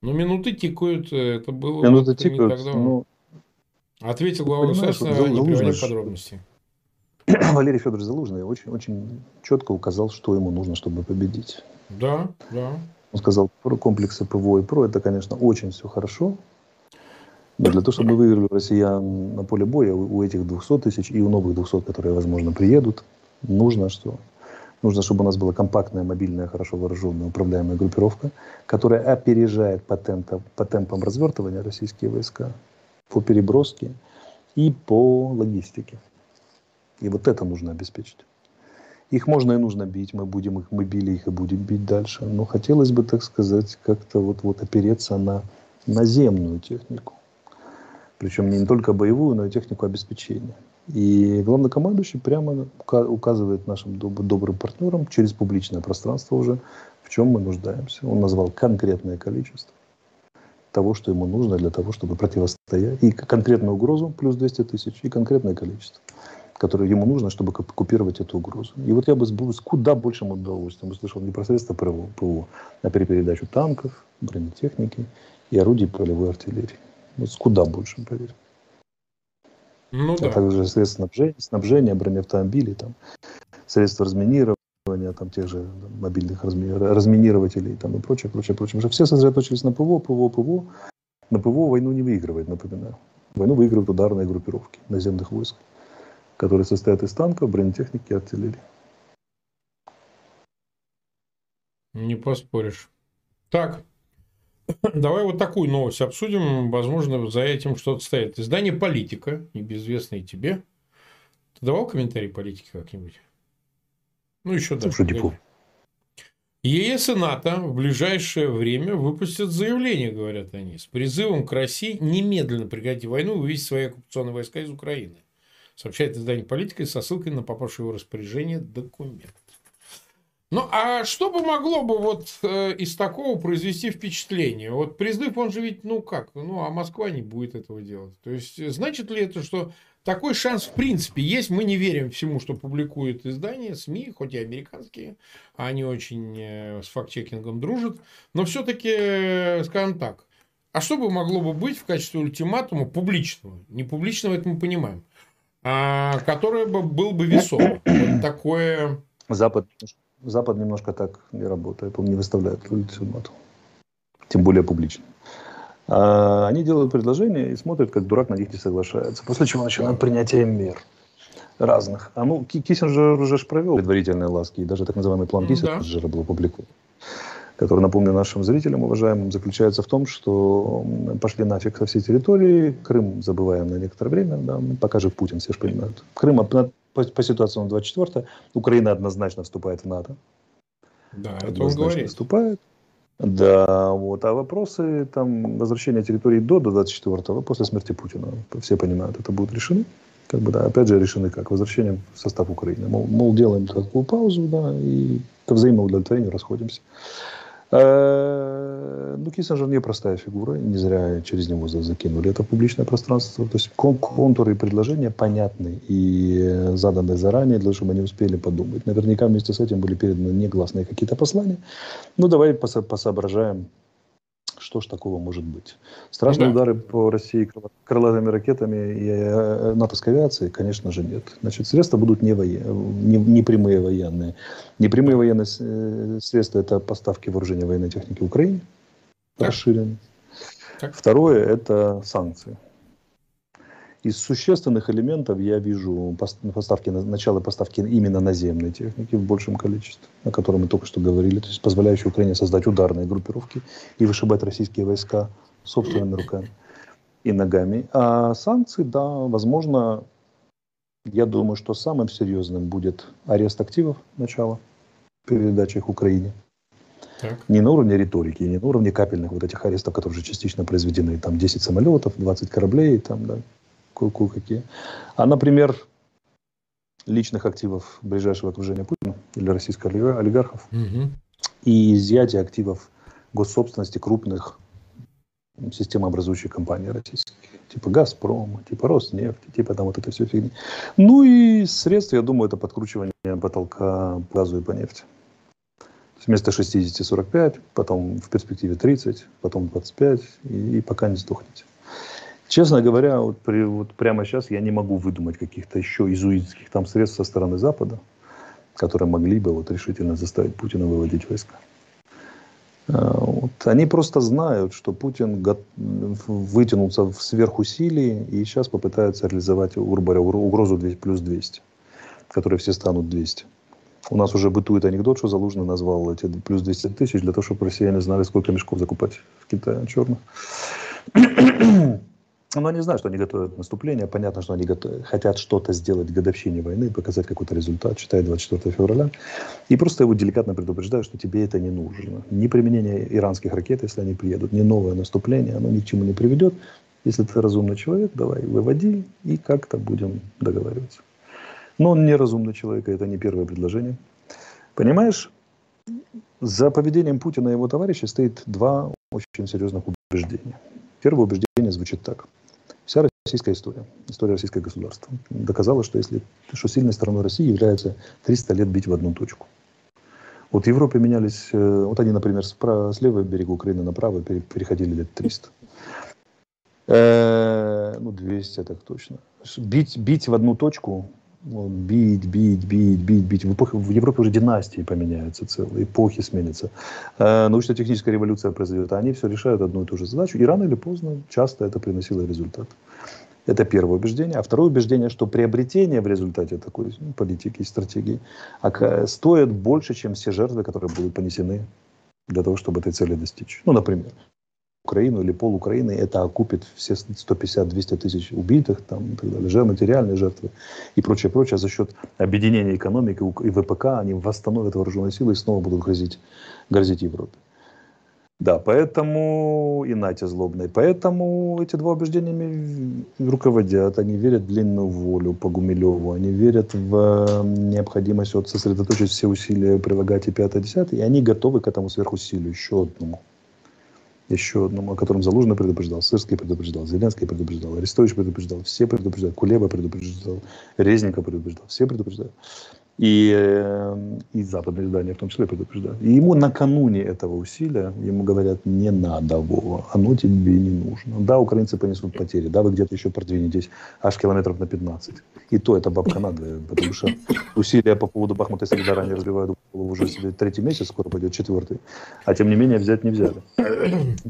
Ну, минуты тикают, это было минуты вот тикают, ну, Ответил глава государства, не приводя. Валерий Федорович Залужный очень, очень четко указал, что ему нужно, чтобы победить. Да, да. Он сказал, про комплексы ПВО и ПРО, это, конечно, очень все хорошо. Но для того, чтобы выиграли россиян на поле боя, у у этих 200 тысяч и у новых 200, которые, возможно, приедут, нужно что? Нужно, чтобы у нас была компактная, мобильная, хорошо вооруженная, управляемая группировка, которая опережает по, темпам, по темпам развертывания российские войска, по переброске и по логистике. И вот это нужно обеспечить. Их можно и нужно бить, мы будем их, мы били их и будем бить дальше. Но хотелось бы, так сказать, как-то вот, вот опереться на наземную технику. Причем не только боевую, но и технику обеспечения. И главнокомандующий прямо ука- указывает нашим доб- добрым партнерам через публичное пространство уже, в чем мы нуждаемся. Он назвал конкретное количество того, что ему нужно для того, чтобы противостоять. И конкретную угрозу плюс 200 тысяч, и конкретное количество, которое ему нужно, чтобы куп- купировать эту угрозу. И вот я бы с, куда большим удовольствием услышал непосредственно ПВО, ПВО на перепередачу танков, бронетехники и орудий полевой артиллерии. Вот с куда большим, поверь. Ну а да. также средства снабжения, снабжения бронеавтомобилей, там, средства разминирования, там, тех же мобильных разми- разминирователей там, и прочее, прочее, прочее. Уже все сосредоточились на ПВО, ПВО, ПВО. На ПВО войну не выигрывает, напоминаю. Войну выигрывают ударные группировки наземных войск, которые состоят из танков, бронетехники и артиллерии. Не поспоришь. Так, давай вот такую новость обсудим. Возможно, за этим что-то стоит. Издание «Politico», небезвестное тебе. Ты давал комментарий политики как-нибудь? Ну, еще дальше. Слушай, погоди. ЕС и НАТО в ближайшее время выпустят заявление, говорят они, с призывом к России немедленно прекратить войну и вывести свои оккупационные войска из Украины. Сообщает издание «Политика» со ссылкой на попавший в его распоряжение документ. Ну, а что бы могло бы вот э, из такого произвести впечатление? Вот призыв, он же ведь, ну как, ну, а Москва не будет этого делать. То есть, э, значит ли это, что такой шанс в принципе есть? Мы не верим всему, что публикует издание, СМИ, хоть и американские, они очень э, с факт-чекингом дружат, но все-таки, скажем так, а что бы могло бы быть в качестве ультиматума публичного? Не публичного, это мы понимаем, а, которое бы был бы весомо. Вот такое... Запад, Запад немножко так не работает, он не выставляет ультиматум. Тем более публично. А они делают предложения и смотрят, как дурак на них не соглашается. После чего начинают принятие мер разных. А ну, Ки- Киссинджер уже ж провел предварительные ласки, и даже так называемый план Ну да. Киссинджера был опубликован который, напомню нашим зрителям, уважаемым, заключается в том, что пошли нафиг со всей территории, Крым забываем на некоторое время, да, пока жив Путин, все же понимают. Крым по, по ситуации на 24 Украина однозначно вступает в НАТО. Да, это он говорит. вступает. Да, вот. А вопросы там возвращения территории до, до 24-го, после смерти Путина, все понимают, это будут решены. Как бы, да, опять же, решены как? Возвращением в состав Украины. Мол, мол, делаем такую паузу, да, и ко взаимному удовлетворению расходимся. Э, Ну, Киссинджер непростая фигура, не зря через него за- закинули это публичное пространство. То есть кон- контуры и предложения понятны и заданы заранее, для того, чтобы они успели подумать. Наверняка вместе с этим были переданы негласные какие-то послания. Ну, давай посо- посоображаем, что ж такого может быть. Страшные да. удары по России крылатыми ракетами и э, натовской авиацией, конечно же, нет. Значит, средства будут не, воен- не, не прямые военные. Непрямые военные э, средства – это поставки вооружения военной техники Украине, Так. расширенные. Так. Второе – это санкции. Из существенных элементов я вижу пос- поставки, на- начало поставки именно наземной техники в большем количестве, о котором мы только что говорили, то есть позволяющие Украине создать ударные группировки и вышибать российские войска собственными руками и ногами. А санкции, да, возможно, я думаю, что самым серьезным будет арест активов начала, передача их Украине. Так. Не на уровне риторики, не на уровне капельных вот этих арестов, которые уже частично произведены, там 10 самолетов, 20 кораблей, там, да, ку какие. А, например, личных активов ближайшего окружения Путина или российских олига- олигархов Мгм. и изъятие активов госсобственности крупных системообразующих компаний российских, типа «Газпрома», типа «Роснефти», типа там вот это все фигни. Ну и средства, я думаю, это подкручивание потолка по газу и по нефти. То Вместо 60 45, потом в перспективе 30, потом 25, и, и пока не сдохнете. Честно говоря, вот, при, вот прямо сейчас я не могу выдумать каких-то еще изуитских там средств со стороны Запада, которые могли бы вот решительно заставить Путина выводить войска. А, вот. Они просто знают, что Путин вытянулся в сверхусилии и сейчас попытается реализовать, грубо угрозу плюс 200, которые все станут 200. У нас уже бытует анекдот, что Залужный назвал эти плюс 200 тысяч для того, чтобы россияне знали, сколько мешков закупать в Китае черных. Но они знают, что они готовят наступление. Понятно, что они готов... хотят что-то сделать в годовщине войны, показать какой-то результат, считай 24 февраля. И просто его деликатно предупреждают, что тебе это не нужно. Ни применение иранских ракет, если они приедут, ни новое наступление, оно ни к чему не приведет. Если ты разумный человек, давай, выводи, и как-то будем договариваться. Но он неразумный человек, и это не первое предложение. Понимаешь, за поведением Путина и его товарищей стоит два очень серьезных убеждения. Первое убеждение звучит так. Российская история, история российского государства доказала, что, если, что сильной стороной России является 300 лет бить в одну точку. Вот в Европе менялись, э, вот они, например, справа, с левого берега Украины направо переходили лет 300. Э, ну, 200 так точно. Бить, бить в одну точку бить, бить, бить, бить, бить. В, эпохе, в Европе уже династии поменяются целые, эпохи сменятся. Э, научно-техническая революция произойдет, а они все решают одну и ту же задачу. И рано или поздно часто это приносило результат. Это первое убеждение. А второе убеждение, что приобретение в результате такой ну, политики и стратегии стоит больше, чем все жертвы, которые будут понесены для того, чтобы этой цели достичь. Ну, например, Украину или пол Украины, это окупит все 150-200 тысяч убитых, там, и так далее, же, материальные жертвы и прочее, прочее. За счет объединения экономики и ВПК они восстановят вооруженные силы и снова будут грозить, грозить Европе. Да, поэтому и Натя злобной. Поэтому эти два убеждениями руководят. Они верят в длинную волю по Гумилеву. Они верят в необходимость вот сосредоточить все усилия, прилагать и пятое, десятое. И они готовы к этому сверхусилию, еще одному еще одному, о котором Залужный предупреждал, Сырский предупреждал, Зеленский предупреждал, Арестович предупреждал, все предупреждают, Кулеба предупреждал, Резников предупреждал, все предупреждают. И, э, и западные издания в том числе предупреждают. И ему накануне этого усилия, ему говорят, не надо, Вова, оно тебе не нужно. Да, украинцы понесут потери, да, вы где-то еще продвинетесь аж километров на 15. И то это бабка надо, потому что усилия по поводу Бахмута и Солидара они разбивают голову уже себе третий месяц, скоро пойдет четвертый. А тем не менее взять не взяли.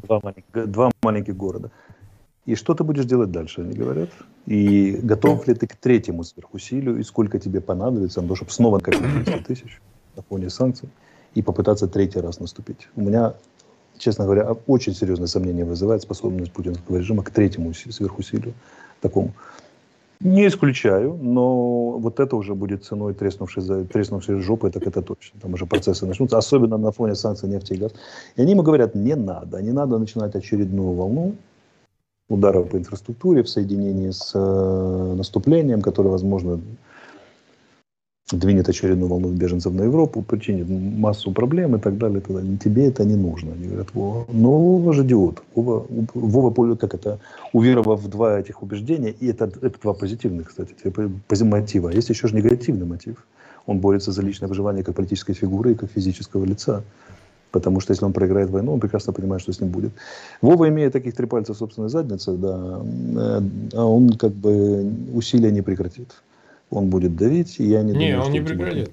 Два маленьких, два маленьких города. И что ты будешь делать дальше, они говорят. И готов ли ты к третьему сверхусилию, и сколько тебе понадобится на то, чтобы снова накопить 300 тысяч на фоне санкций, и попытаться третий раз наступить. У меня, честно говоря, очень серьезное сомнение вызывает способность путинского режима к третьему сверхусилию такому. Не исключаю, но вот это уже будет ценой треснувшей, за, треснувшей жопы, так это точно. Там уже процессы начнутся, особенно на фоне санкций нефти и газ. И они ему говорят, не надо, не надо начинать очередную волну, ударов по инфраструктуре в соединении с э, наступлением, которое, возможно, двинет очередную волну беженцев на Европу, причинит массу проблем и так далее. И так далее. Тебе это не нужно. Они говорят, Вова, ну, Вова же идиот. Вова, Вова, как это, уверовав в два этих убеждения, и это, это два позитивных, кстати, мотива. Есть еще же негативный мотив. Он борется за личное выживание как политической фигуры и как физического лица. Потому что если он проиграет войну, он прекрасно понимает, что с ним будет. Вова, имея таких три пальца в собственной заднице, да, э, а он как бы усилия не прекратит. Он будет давить, и я не, не думаю, он не прекратит.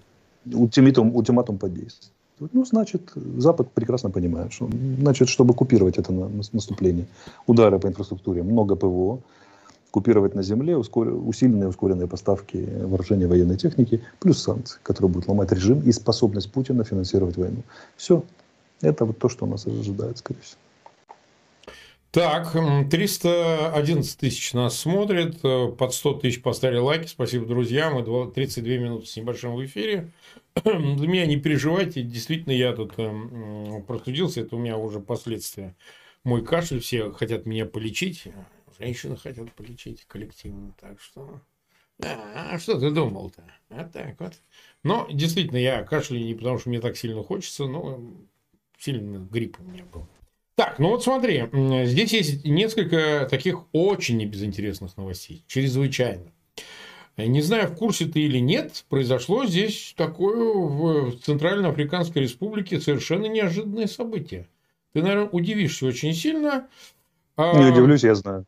Ультиматум, ультиматум подействует. Ну, значит, Запад прекрасно понимает, что, значит, чтобы купировать это наступление, удары по инфраструктуре, много ПВО, купировать на земле ускор... усиленные ускоренные поставки вооружения военной техники, плюс санкции, которые будут ломать режим и способность Путина финансировать войну. Все, это вот то, что нас ожидает, скорее всего. Так, 311 тысяч нас смотрит, э, под 100 тысяч поставили лайки. Спасибо, друзья. Мы 32 минуты с небольшим в эфире. Для меня не переживайте, действительно, я тут эм, простудился, это у меня уже последствия. Мой кашель, все хотят меня полечить, женщины хотят полечить коллективно, так что... А, что ты думал-то? А так вот. Но, действительно, я кашляю не потому, что мне так сильно хочется, но сильно грипп у меня был. Так, ну вот смотри, здесь есть несколько таких очень небезынтересных новостей, чрезвычайно. Не знаю, в курсе ты или нет, произошло здесь такое в Центральноафриканской Республике совершенно неожиданное событие. Ты, наверное, удивишься очень сильно. А, не удивлюсь, я знаю.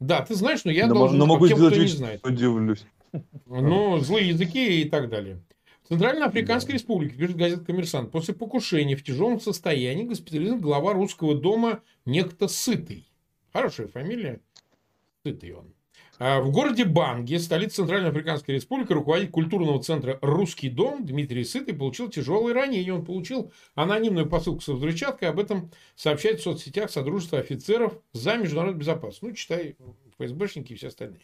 Да, ты знаешь, но я но, должен но могу тем, сделать кто вид, не знает. Удивлюсь. Ну, злые языки и так далее. Центральноафриканской да. республике, пишет газета «Коммерсант», после покушения в тяжелом состоянии госпитализирован глава русского дома некто Сытый. Хорошая фамилия. Сытый он. А в городе Банге, столице Центральноафриканской республики, руководитель культурного центра «Русский дом» Дмитрий Сытый получил тяжелые ранения. Он получил анонимную посылку со взрывчаткой. Об этом сообщает в соцсетях Содружество офицеров за международную безопасность. Ну, читай ФСБшники и все остальные.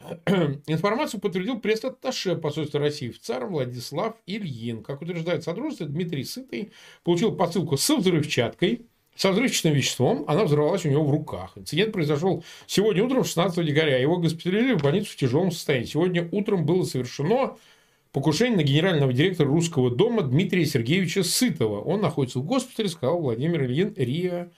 Информацию подтвердил пресс-атташе посольства России в ЦАР Владислав Ильин. Как утверждает Содружество, Дмитрий Сытый получил посылку со взрывчаткой, со взрывчатым веществом, она взорвалась у него в руках. Инцидент произошел сегодня утром, 16 декабря. Его госпитализировали в больницу в тяжелом состоянии. Сегодня утром было совершено покушение на генерального директора русского дома Дмитрия Сергеевича Сытова. Он находится в госпитале, сказал Владимир Ильин, РИА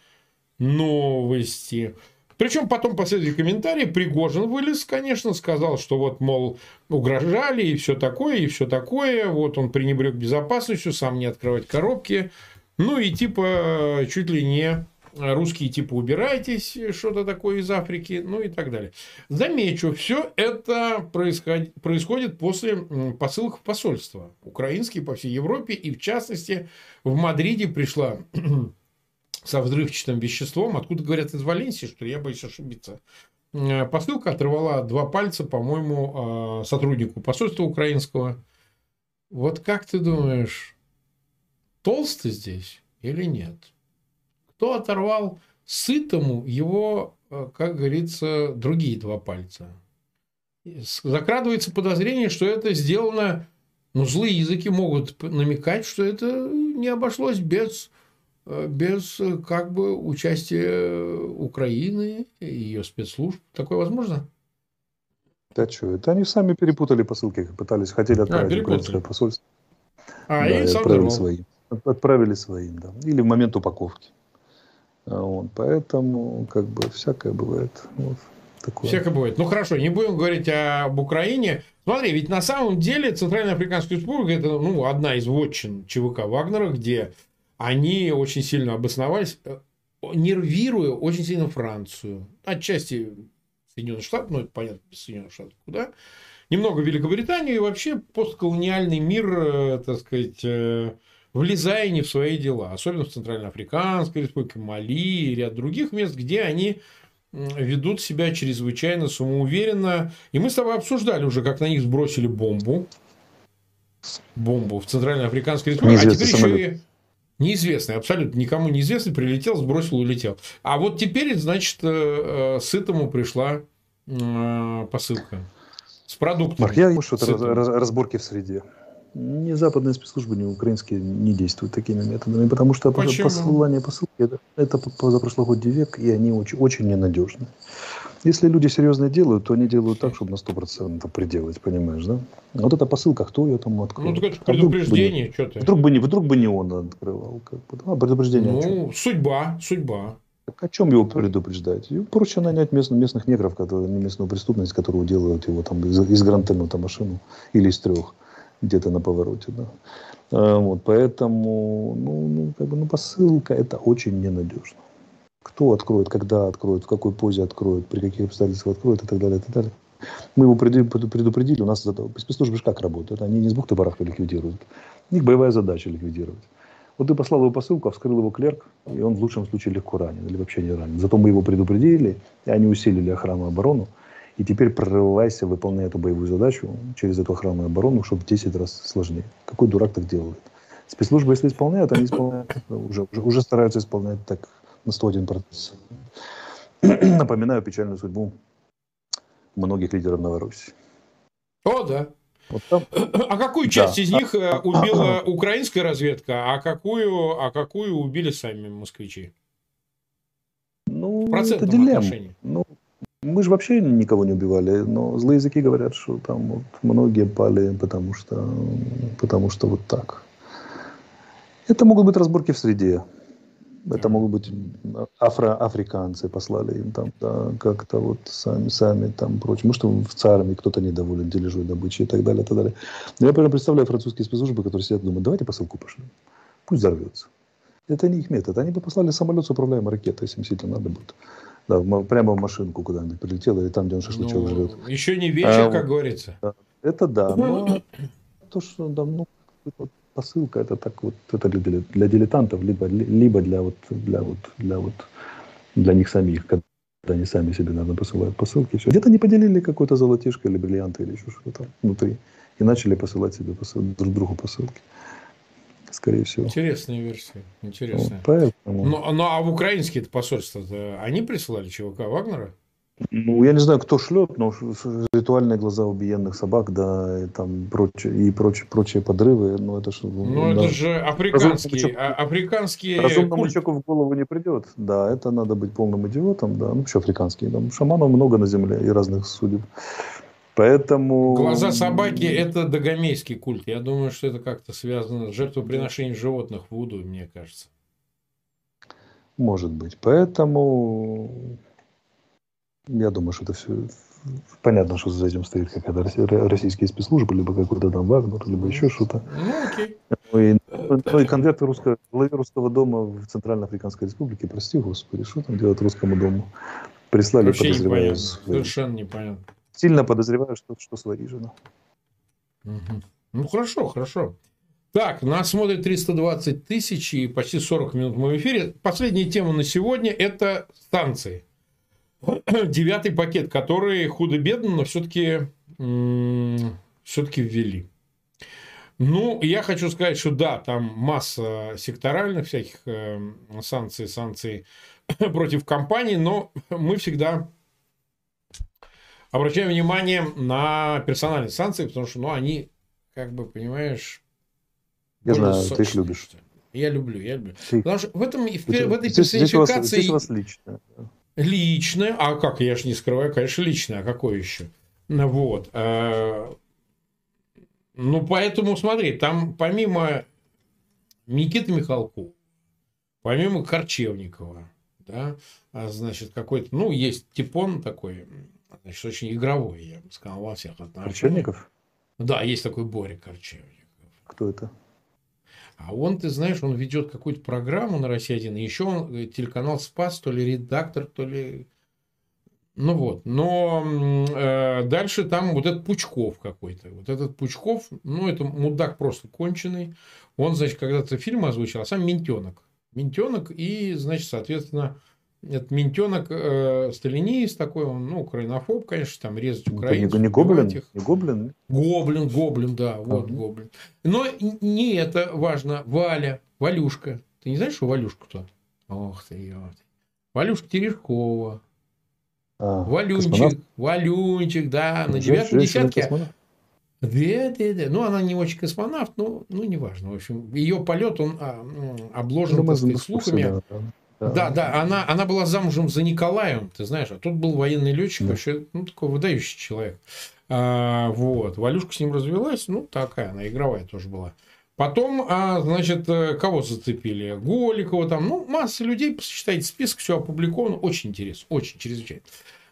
Новости. Причем потом последовали комментарии. Пригожин вылез, конечно, сказал, что вот, мол, угрожали и все такое, и все такое. Вот он пренебрег безопасностью, сам не открывать коробки. Ну и типа чуть ли не русские типа убирайтесь, что-то такое из Африки, ну и так далее. Замечу, все это происходит, происходит после посылок в посольство. Украинские по всей Европе и в частности в Мадриде пришла со взрывчатым веществом, откуда говорят из Валенсии, что я боюсь ошибиться. Посылка оторвала два пальца, по-моему, а, сотруднику посольства украинского. Вот как ты думаешь, толстый здесь или нет? Кто оторвал сытому его, э, как говорится, другие два пальца? Закрадывается подозрение, что это сделано, ну, злые языки могут намекать, что это не обошлось без, э, без э, как бы участия Украины и ее спецслужб. Такое возможно? Да что, это они сами перепутали посылки, пытались, хотели а, отправить а, украинское посольство. А, да, и отправили свои отправили своим, да, или в момент упаковки. А вот, поэтому, как бы, всякое бывает. Вот, такое. Всякое бывает. Ну, хорошо, не будем говорить об Украине. Смотри, ведь на самом деле Центральная Африканская Республика – это ну, одна из вотчин ЧВК Вагнера, где они очень сильно обосновались, э, нервируя очень сильно Францию. Отчасти Соединенных Штатов, ну, это понятно, без Соединенных Штатов куда. Немного Великобританию и вообще постколониальный мир, э, так сказать, э, влезая не в свои дела, особенно в Центральноафриканской республике, Мали и ряд других мест, где они ведут себя чрезвычайно самоуверенно. И мы с тобой обсуждали уже, как на них сбросили бомбу. Бомбу в Центральноафриканской республике. А теперь самолет. еще и неизвестный, абсолютно никому неизвестный, прилетел, сбросил, улетел. А вот теперь, значит, э, э, сытому пришла э, посылка с продуктами. Марк, я что это разборки в среде ни западные спецслужбы, ни украинские не действуют такими методами, потому что Почему? посылание посылки это, это позапрошлогодний век, и они очень, очень ненадежны. Если люди серьезно делают, то они делают так, чтобы на 100% приделать, понимаешь, да? Вот эта посылка, кто ее там открыл? Ну, так это предупреждение, а что ты. Вдруг бы, не, вдруг бы не он открывал. Как бы. А предупреждение Ну, судьба, судьба. Так о чем его предупреждать? Его проще нанять местных, местных негров, которые, не местную преступность, которые делают его там из, из грантенута машину или из трех где-то на повороте. Да. А, вот, поэтому ну, ну, как бы, ну, посылка это очень ненадежно. Кто откроет, когда откроет, в какой позе откроет, при каких обстоятельствах откроет и так далее, и так далее. Мы его предупредили, у нас спецслужбы как работают? Они не с бухты-барахта ликвидируют. У них боевая задача ликвидировать. Вот ты послал его посылку, а вскрыл его клерк, и он в лучшем случае легко ранен или вообще не ранен. Зато мы его предупредили, и они усилили охрану и оборону. И теперь прорывайся, выполняй эту боевую задачу через эту охранную оборону, чтобы в 10 раз сложнее. Какой дурак так делает? Спецслужбы, если исполняют, они исполняют, уже, уже, уже стараются исполнять так на 101%. Напоминаю печальную судьбу многих лидеров Новороссии. О, да. Вот там... А какую часть да. из них э, убила украинская разведка, а какую, а какую убили сами москвичи? Ну, это дилемма. Отношении? Ну, мы же вообще никого не убивали, но злые языки говорят, что там вот многие пали, потому что, потому что вот так. Это могут быть разборки в среде. Это могут быть афро африканцы послали им там, да, как-то вот сами, сами там прочее. Может, в ЦАРМе кто-то недоволен дележой добычи и так далее, и так далее. Но я прямо представляю французские спецслужбы, которые сидят и думают, давайте посылку пошлем. Пусть взорвется. Это не их метод. Они бы послали самолет с управляемой ракетой, если им сильно надо будет. Да, прямо в машинку куда-нибудь прилетело, и там, где он шашлычок ну, жрет. Еще не вечер, а, как говорится. Это да. Но то, что да, ну, посылка, это так вот, это для, для дилетантов, либо, либо для вот, для вот, для вот, для них самих, когда они сами себе, наверное, посылают посылки. Все. Где-то не поделили какой-то золотишко или бриллианты или еще что-то внутри. И начали посылать себе посыл, друг другу посылки. Скорее всего. Интересная версия. Интересная. Вот, поэтому... но, но а в украинские посольства они присылали ЧВК Вагнера? Ну, я не знаю, кто шлет, но ритуальные глаза убиенных собак, да, и там прочие, и прочие, прочие подрывы, ну это что... Ну, да. это же африканские, разумному, а, африканские Разумному культ. человеку в голову не придет, да, это надо быть полным идиотом, да, ну, еще африканские, там шаманов много на земле и разных судеб. Поэтому... Глаза собаки – это догомейский культ. Я думаю, что это как-то связано с жертвоприношением животных в Вуду, мне кажется. Может быть. Поэтому я думаю, что это все понятно, что за этим стоит какая-то российские спецслужбы, либо какой-то там Вагнер, либо еще что-то. Ну, окей. Ну и, ну, и конверты русского, главе русского дома в Центральноафриканской республике, прости господи, что там делать русскому дому? Прислали, Вообще подозреваю. Непонятно. Совершенно непонятно. Сильно подозреваю, что, что свои жена. Угу. Ну, хорошо, хорошо. Так, нас смотрит 320 тысяч и почти 40 минут мы в эфире. Последняя тема на сегодня – это станции девятый пакет, который худо-бедно, но все-таки все-таки ввели. Ну, я хочу сказать, что да, там масса секторальных всяких э, санкций, санкций против компаний, но мы всегда обращаем внимание на персональные санкции, потому что, ну, они, как бы, понимаешь... Я знаю, ты их любишь. Я люблю, я люблю. Ты... Потому что в, этом, в, в этой здесь, персонификации... Здесь, здесь у вас лично. Личное, а как, я же не скрываю, конечно, личное, а какое еще? Вот. Э, ну, поэтому, смотри, там помимо Никиты Михалкова, помимо Корчевникова, да, а, значит, какой-то, ну, есть типон такой, значит, очень игровой, я бы сказал, во всех отношениях. Корчевников? Да, есть такой Боря Корчевников. Кто это? А он, ты знаешь, он ведет какую-то программу на России 1, и еще он э, телеканал Спас, то ли редактор, то ли... Ну вот, но э, дальше там вот этот Пучков какой-то. Вот этот Пучков, ну, это мудак просто конченый. Он, значит, когда-то фильм озвучил, а сам ментенок. Ментенок и, значит, соответственно, этот ментенок э, сталинист такой, он, ну, украинофоб, конечно, там резать украинцев. Это не, не гоблин? Их. Не гоблин? Гоблин, гоблин, да, вот а, гоблин. Но не это важно. Валя, Валюшка. Ты не знаешь, что Валюшка кто? Ох ты, ё. Валюшка Терешкова. А, Валюнчик, космонавт? Валюнчик, да, на девятом десятке. Да, да, да. Ну, она не очень космонавт, но ну, неважно. В общем, ее полет, он а, обложен, ну, так сказать, слухами. Да, да. Да, да, она, она была замужем за Николаем, ты знаешь, а тут был военный летчик, да. вообще, ну, такой выдающий человек. А, вот, Валюшка с ним развелась, ну, такая, она игровая тоже была. Потом, а, значит, э, кого зацепили? Голикова там, ну, масса людей, посчитайте список, все опубликовано, очень интересно, очень чрезвычайно.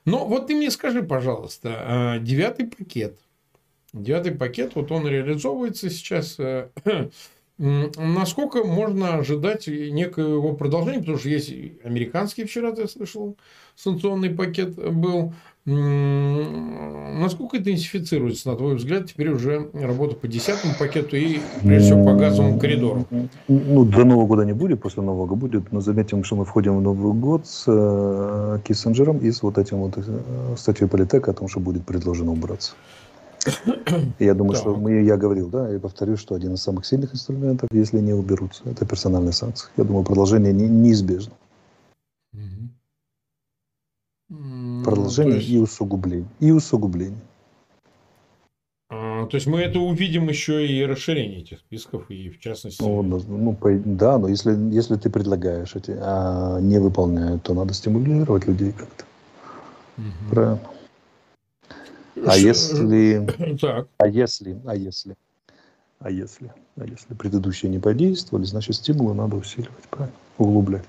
Но вот ты мне скажи, пожалуйста, а, девятый пакет. Девятый пакет, вот он реализовывается сейчас э, Насколько можно ожидать некого продолжения, потому что есть американский вчера, ты слышал, санкционный пакет был. Насколько интенсифицируется, на твой взгляд, теперь уже работа по десятому пакету и, прежде всего, по газовому коридору? Ну, до Нового года не будет, после Нового года будет, но заметим, что мы входим в Новый год с э, Киссинджером и с вот этим вот э, статьей Политека о том, что будет предложено убраться. Я думаю, что мы, я говорил, да, и повторю, что один из самых сильных инструментов, если не уберутся, это персональные санкции. Я думаю, продолжение не, неизбежно. Продолжение есть... и усугубление. И усугубление. А, то есть мы это увидим еще и расширение этих списков, и в частности. Ну, ну по, да, но если, если ты предлагаешь эти, а не выполняют, то надо стимулировать людей как-то. Угу. Правильно. А если, так. а если, а если, а если, а если предыдущие не подействовали, значит стимулы надо усиливать, правильно? Углублять.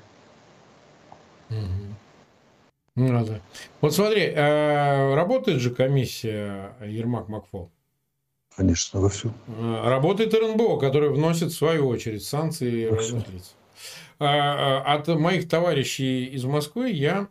Угу. Надо. Вот смотри, э, работает же комиссия Ермак Макфол? Конечно, во всю. Э, работает РНБО, который вносит в свою очередь санкции разных лиц. А, а, от моих товарищей из Москвы я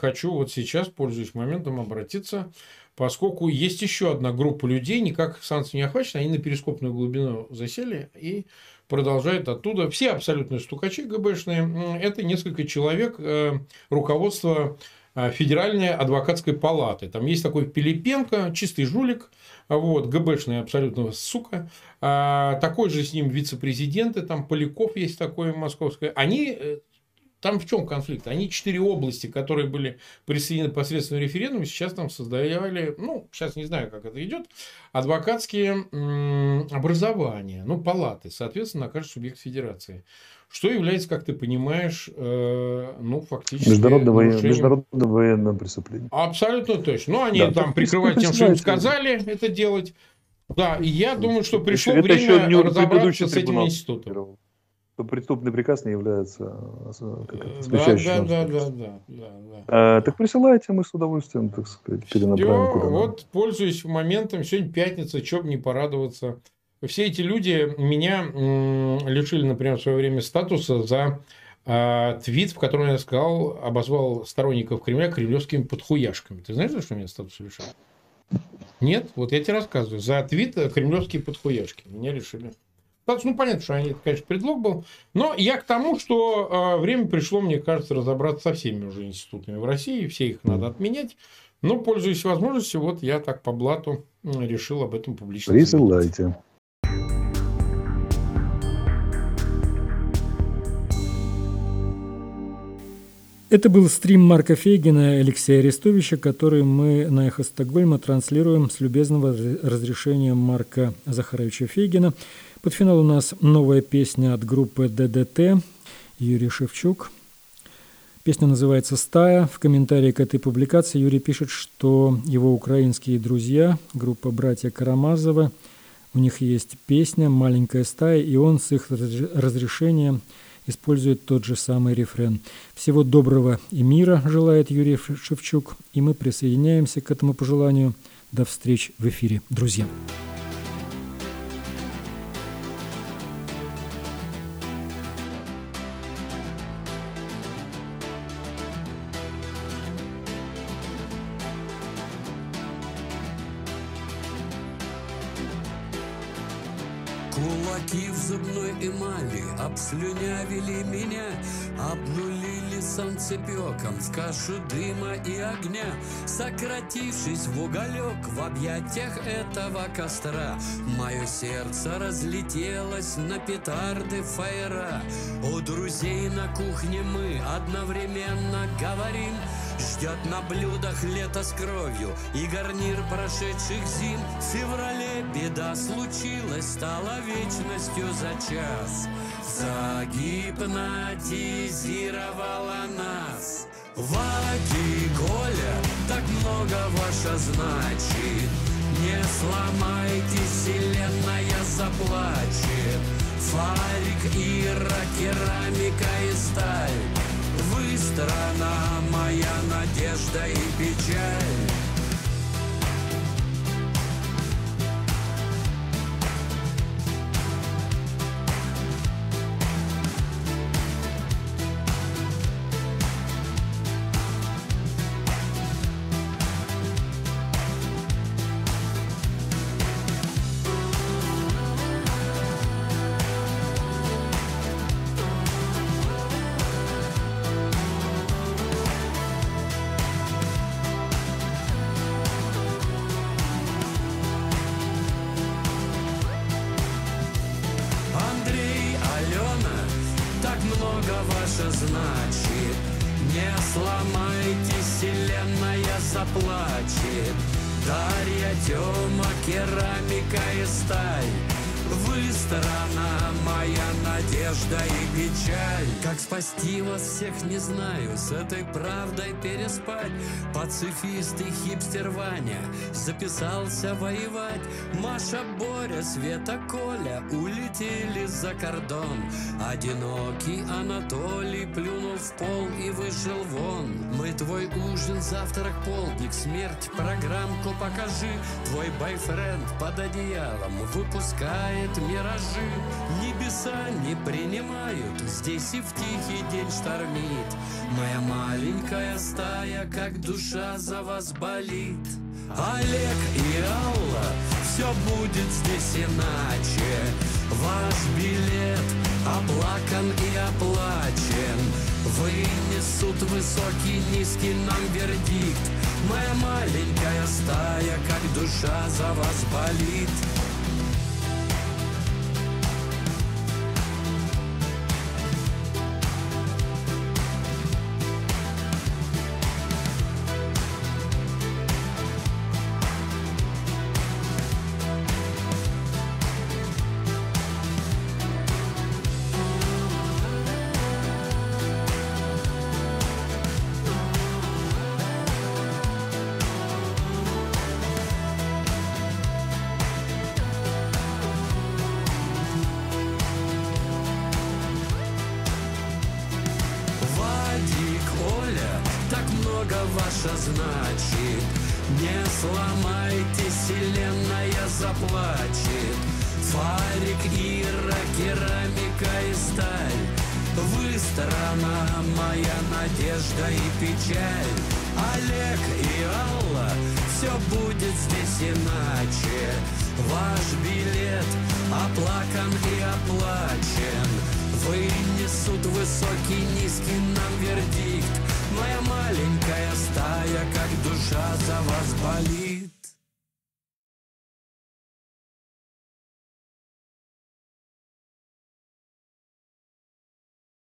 хочу вот сейчас, пользуясь моментом, обратиться, поскольку есть еще одна группа людей, никак санкции не охвачены, они на перископную глубину засели и продолжают оттуда. Все абсолютно стукачи ГБшные. Это несколько человек э, руководства э, Федеральной адвокатской палаты. Там есть такой Пилипенко, чистый жулик, вот, ГБшная абсолютно сука, а, такой же с ним вице-президенты, там Поляков есть такой московский, они э, там в чем конфликт? Они четыре области, которые были присоединены посредством референдума, сейчас там создавали, ну, сейчас не знаю, как это идет, адвокатские образования, ну, палаты, соответственно, на каждый субъект федерации. Что является, как ты понимаешь, э, ну, фактически... Международное, нарушением... международное военное преступление. Абсолютно точно. Ну, они да, там прикрывают тем, что им сказали это делать. Да, и я думаю, что пришло это время еще не разобраться с этим институтом что преступный приказ не является исключающим. Да, да, да, да, да, да. А, так присылайте, мы с удовольствием, так сказать, перенаправим. Все, вот, пользуясь моментом, сегодня пятница, бы не порадоваться. Все эти люди меня лишили, например, в свое время статуса за э, твит, в котором я сказал, обозвал сторонников Кремля кремлевскими подхуяшками. Ты знаешь, за что меня статус лишили? Нет? Вот я тебе рассказываю. За твит кремлевские подхуяшки. Меня лишили. Ну, понятно, что они, это, конечно, предлог был. Но я к тому, что э, время пришло, мне кажется, разобраться со всеми уже институтами в России. Все их надо отменять. Но, пользуясь возможностью, вот я так по блату решил об этом публично Присылайте. Это был стрим Марка Фейгина и Алексея Арестовича, который мы на «Эхо Стокгольма» транслируем с любезного разрешения Марка Захаровича Фейгина. Под финал у нас новая песня от группы ДДТ Юрий Шевчук. Песня называется «Стая». В комментарии к этой публикации Юрий пишет, что его украинские друзья, группа «Братья Карамазовы», у них есть песня «Маленькая стая», и он с их разрешения использует тот же самый рефрен. Всего доброго и мира желает Юрий Шевчук, и мы присоединяемся к этому пожеланию. До встречи в эфире, друзья. Кулаки зубной эмали обслюнявили меня, обнулили солнцепеком в кашу дыма и огня, сократившись в уголек в объятиях этого костра. Мое сердце разлетелось на петарды фаера. У друзей на кухне мы одновременно говорим — Ждет на блюдах лето с кровью и гарнир прошедших зим. В феврале беда случилась, стала вечностью за час. Загипнотизировала нас. Ваки, Коля, так много ваша значит. Не сломайте, вселенная заплачет. Фарик, Ира, керамика и сталь. Вы страна моя надежда и печаль good. Пацифист и хипстер Ваня Записался воевать. Маша, Боря, Света, Коля Улетели за кордон. Одинокий Анатолий Плюнул в пол и вышел вон. Мы твой ужин, завтрак, полдник Смерть, программку покажи. Твой бойфренд под одеялом Выпускает миражи. Небеса не принимают Здесь и в тихий день штормит. Моя маленькая стая Как душа за вас болит. Олег и Алла Все будет здесь иначе. Ваш билет оплакан и оплачен. Вынесут высокий, низкий нам вердикт. Моя маленькая стая, как душа за вас болит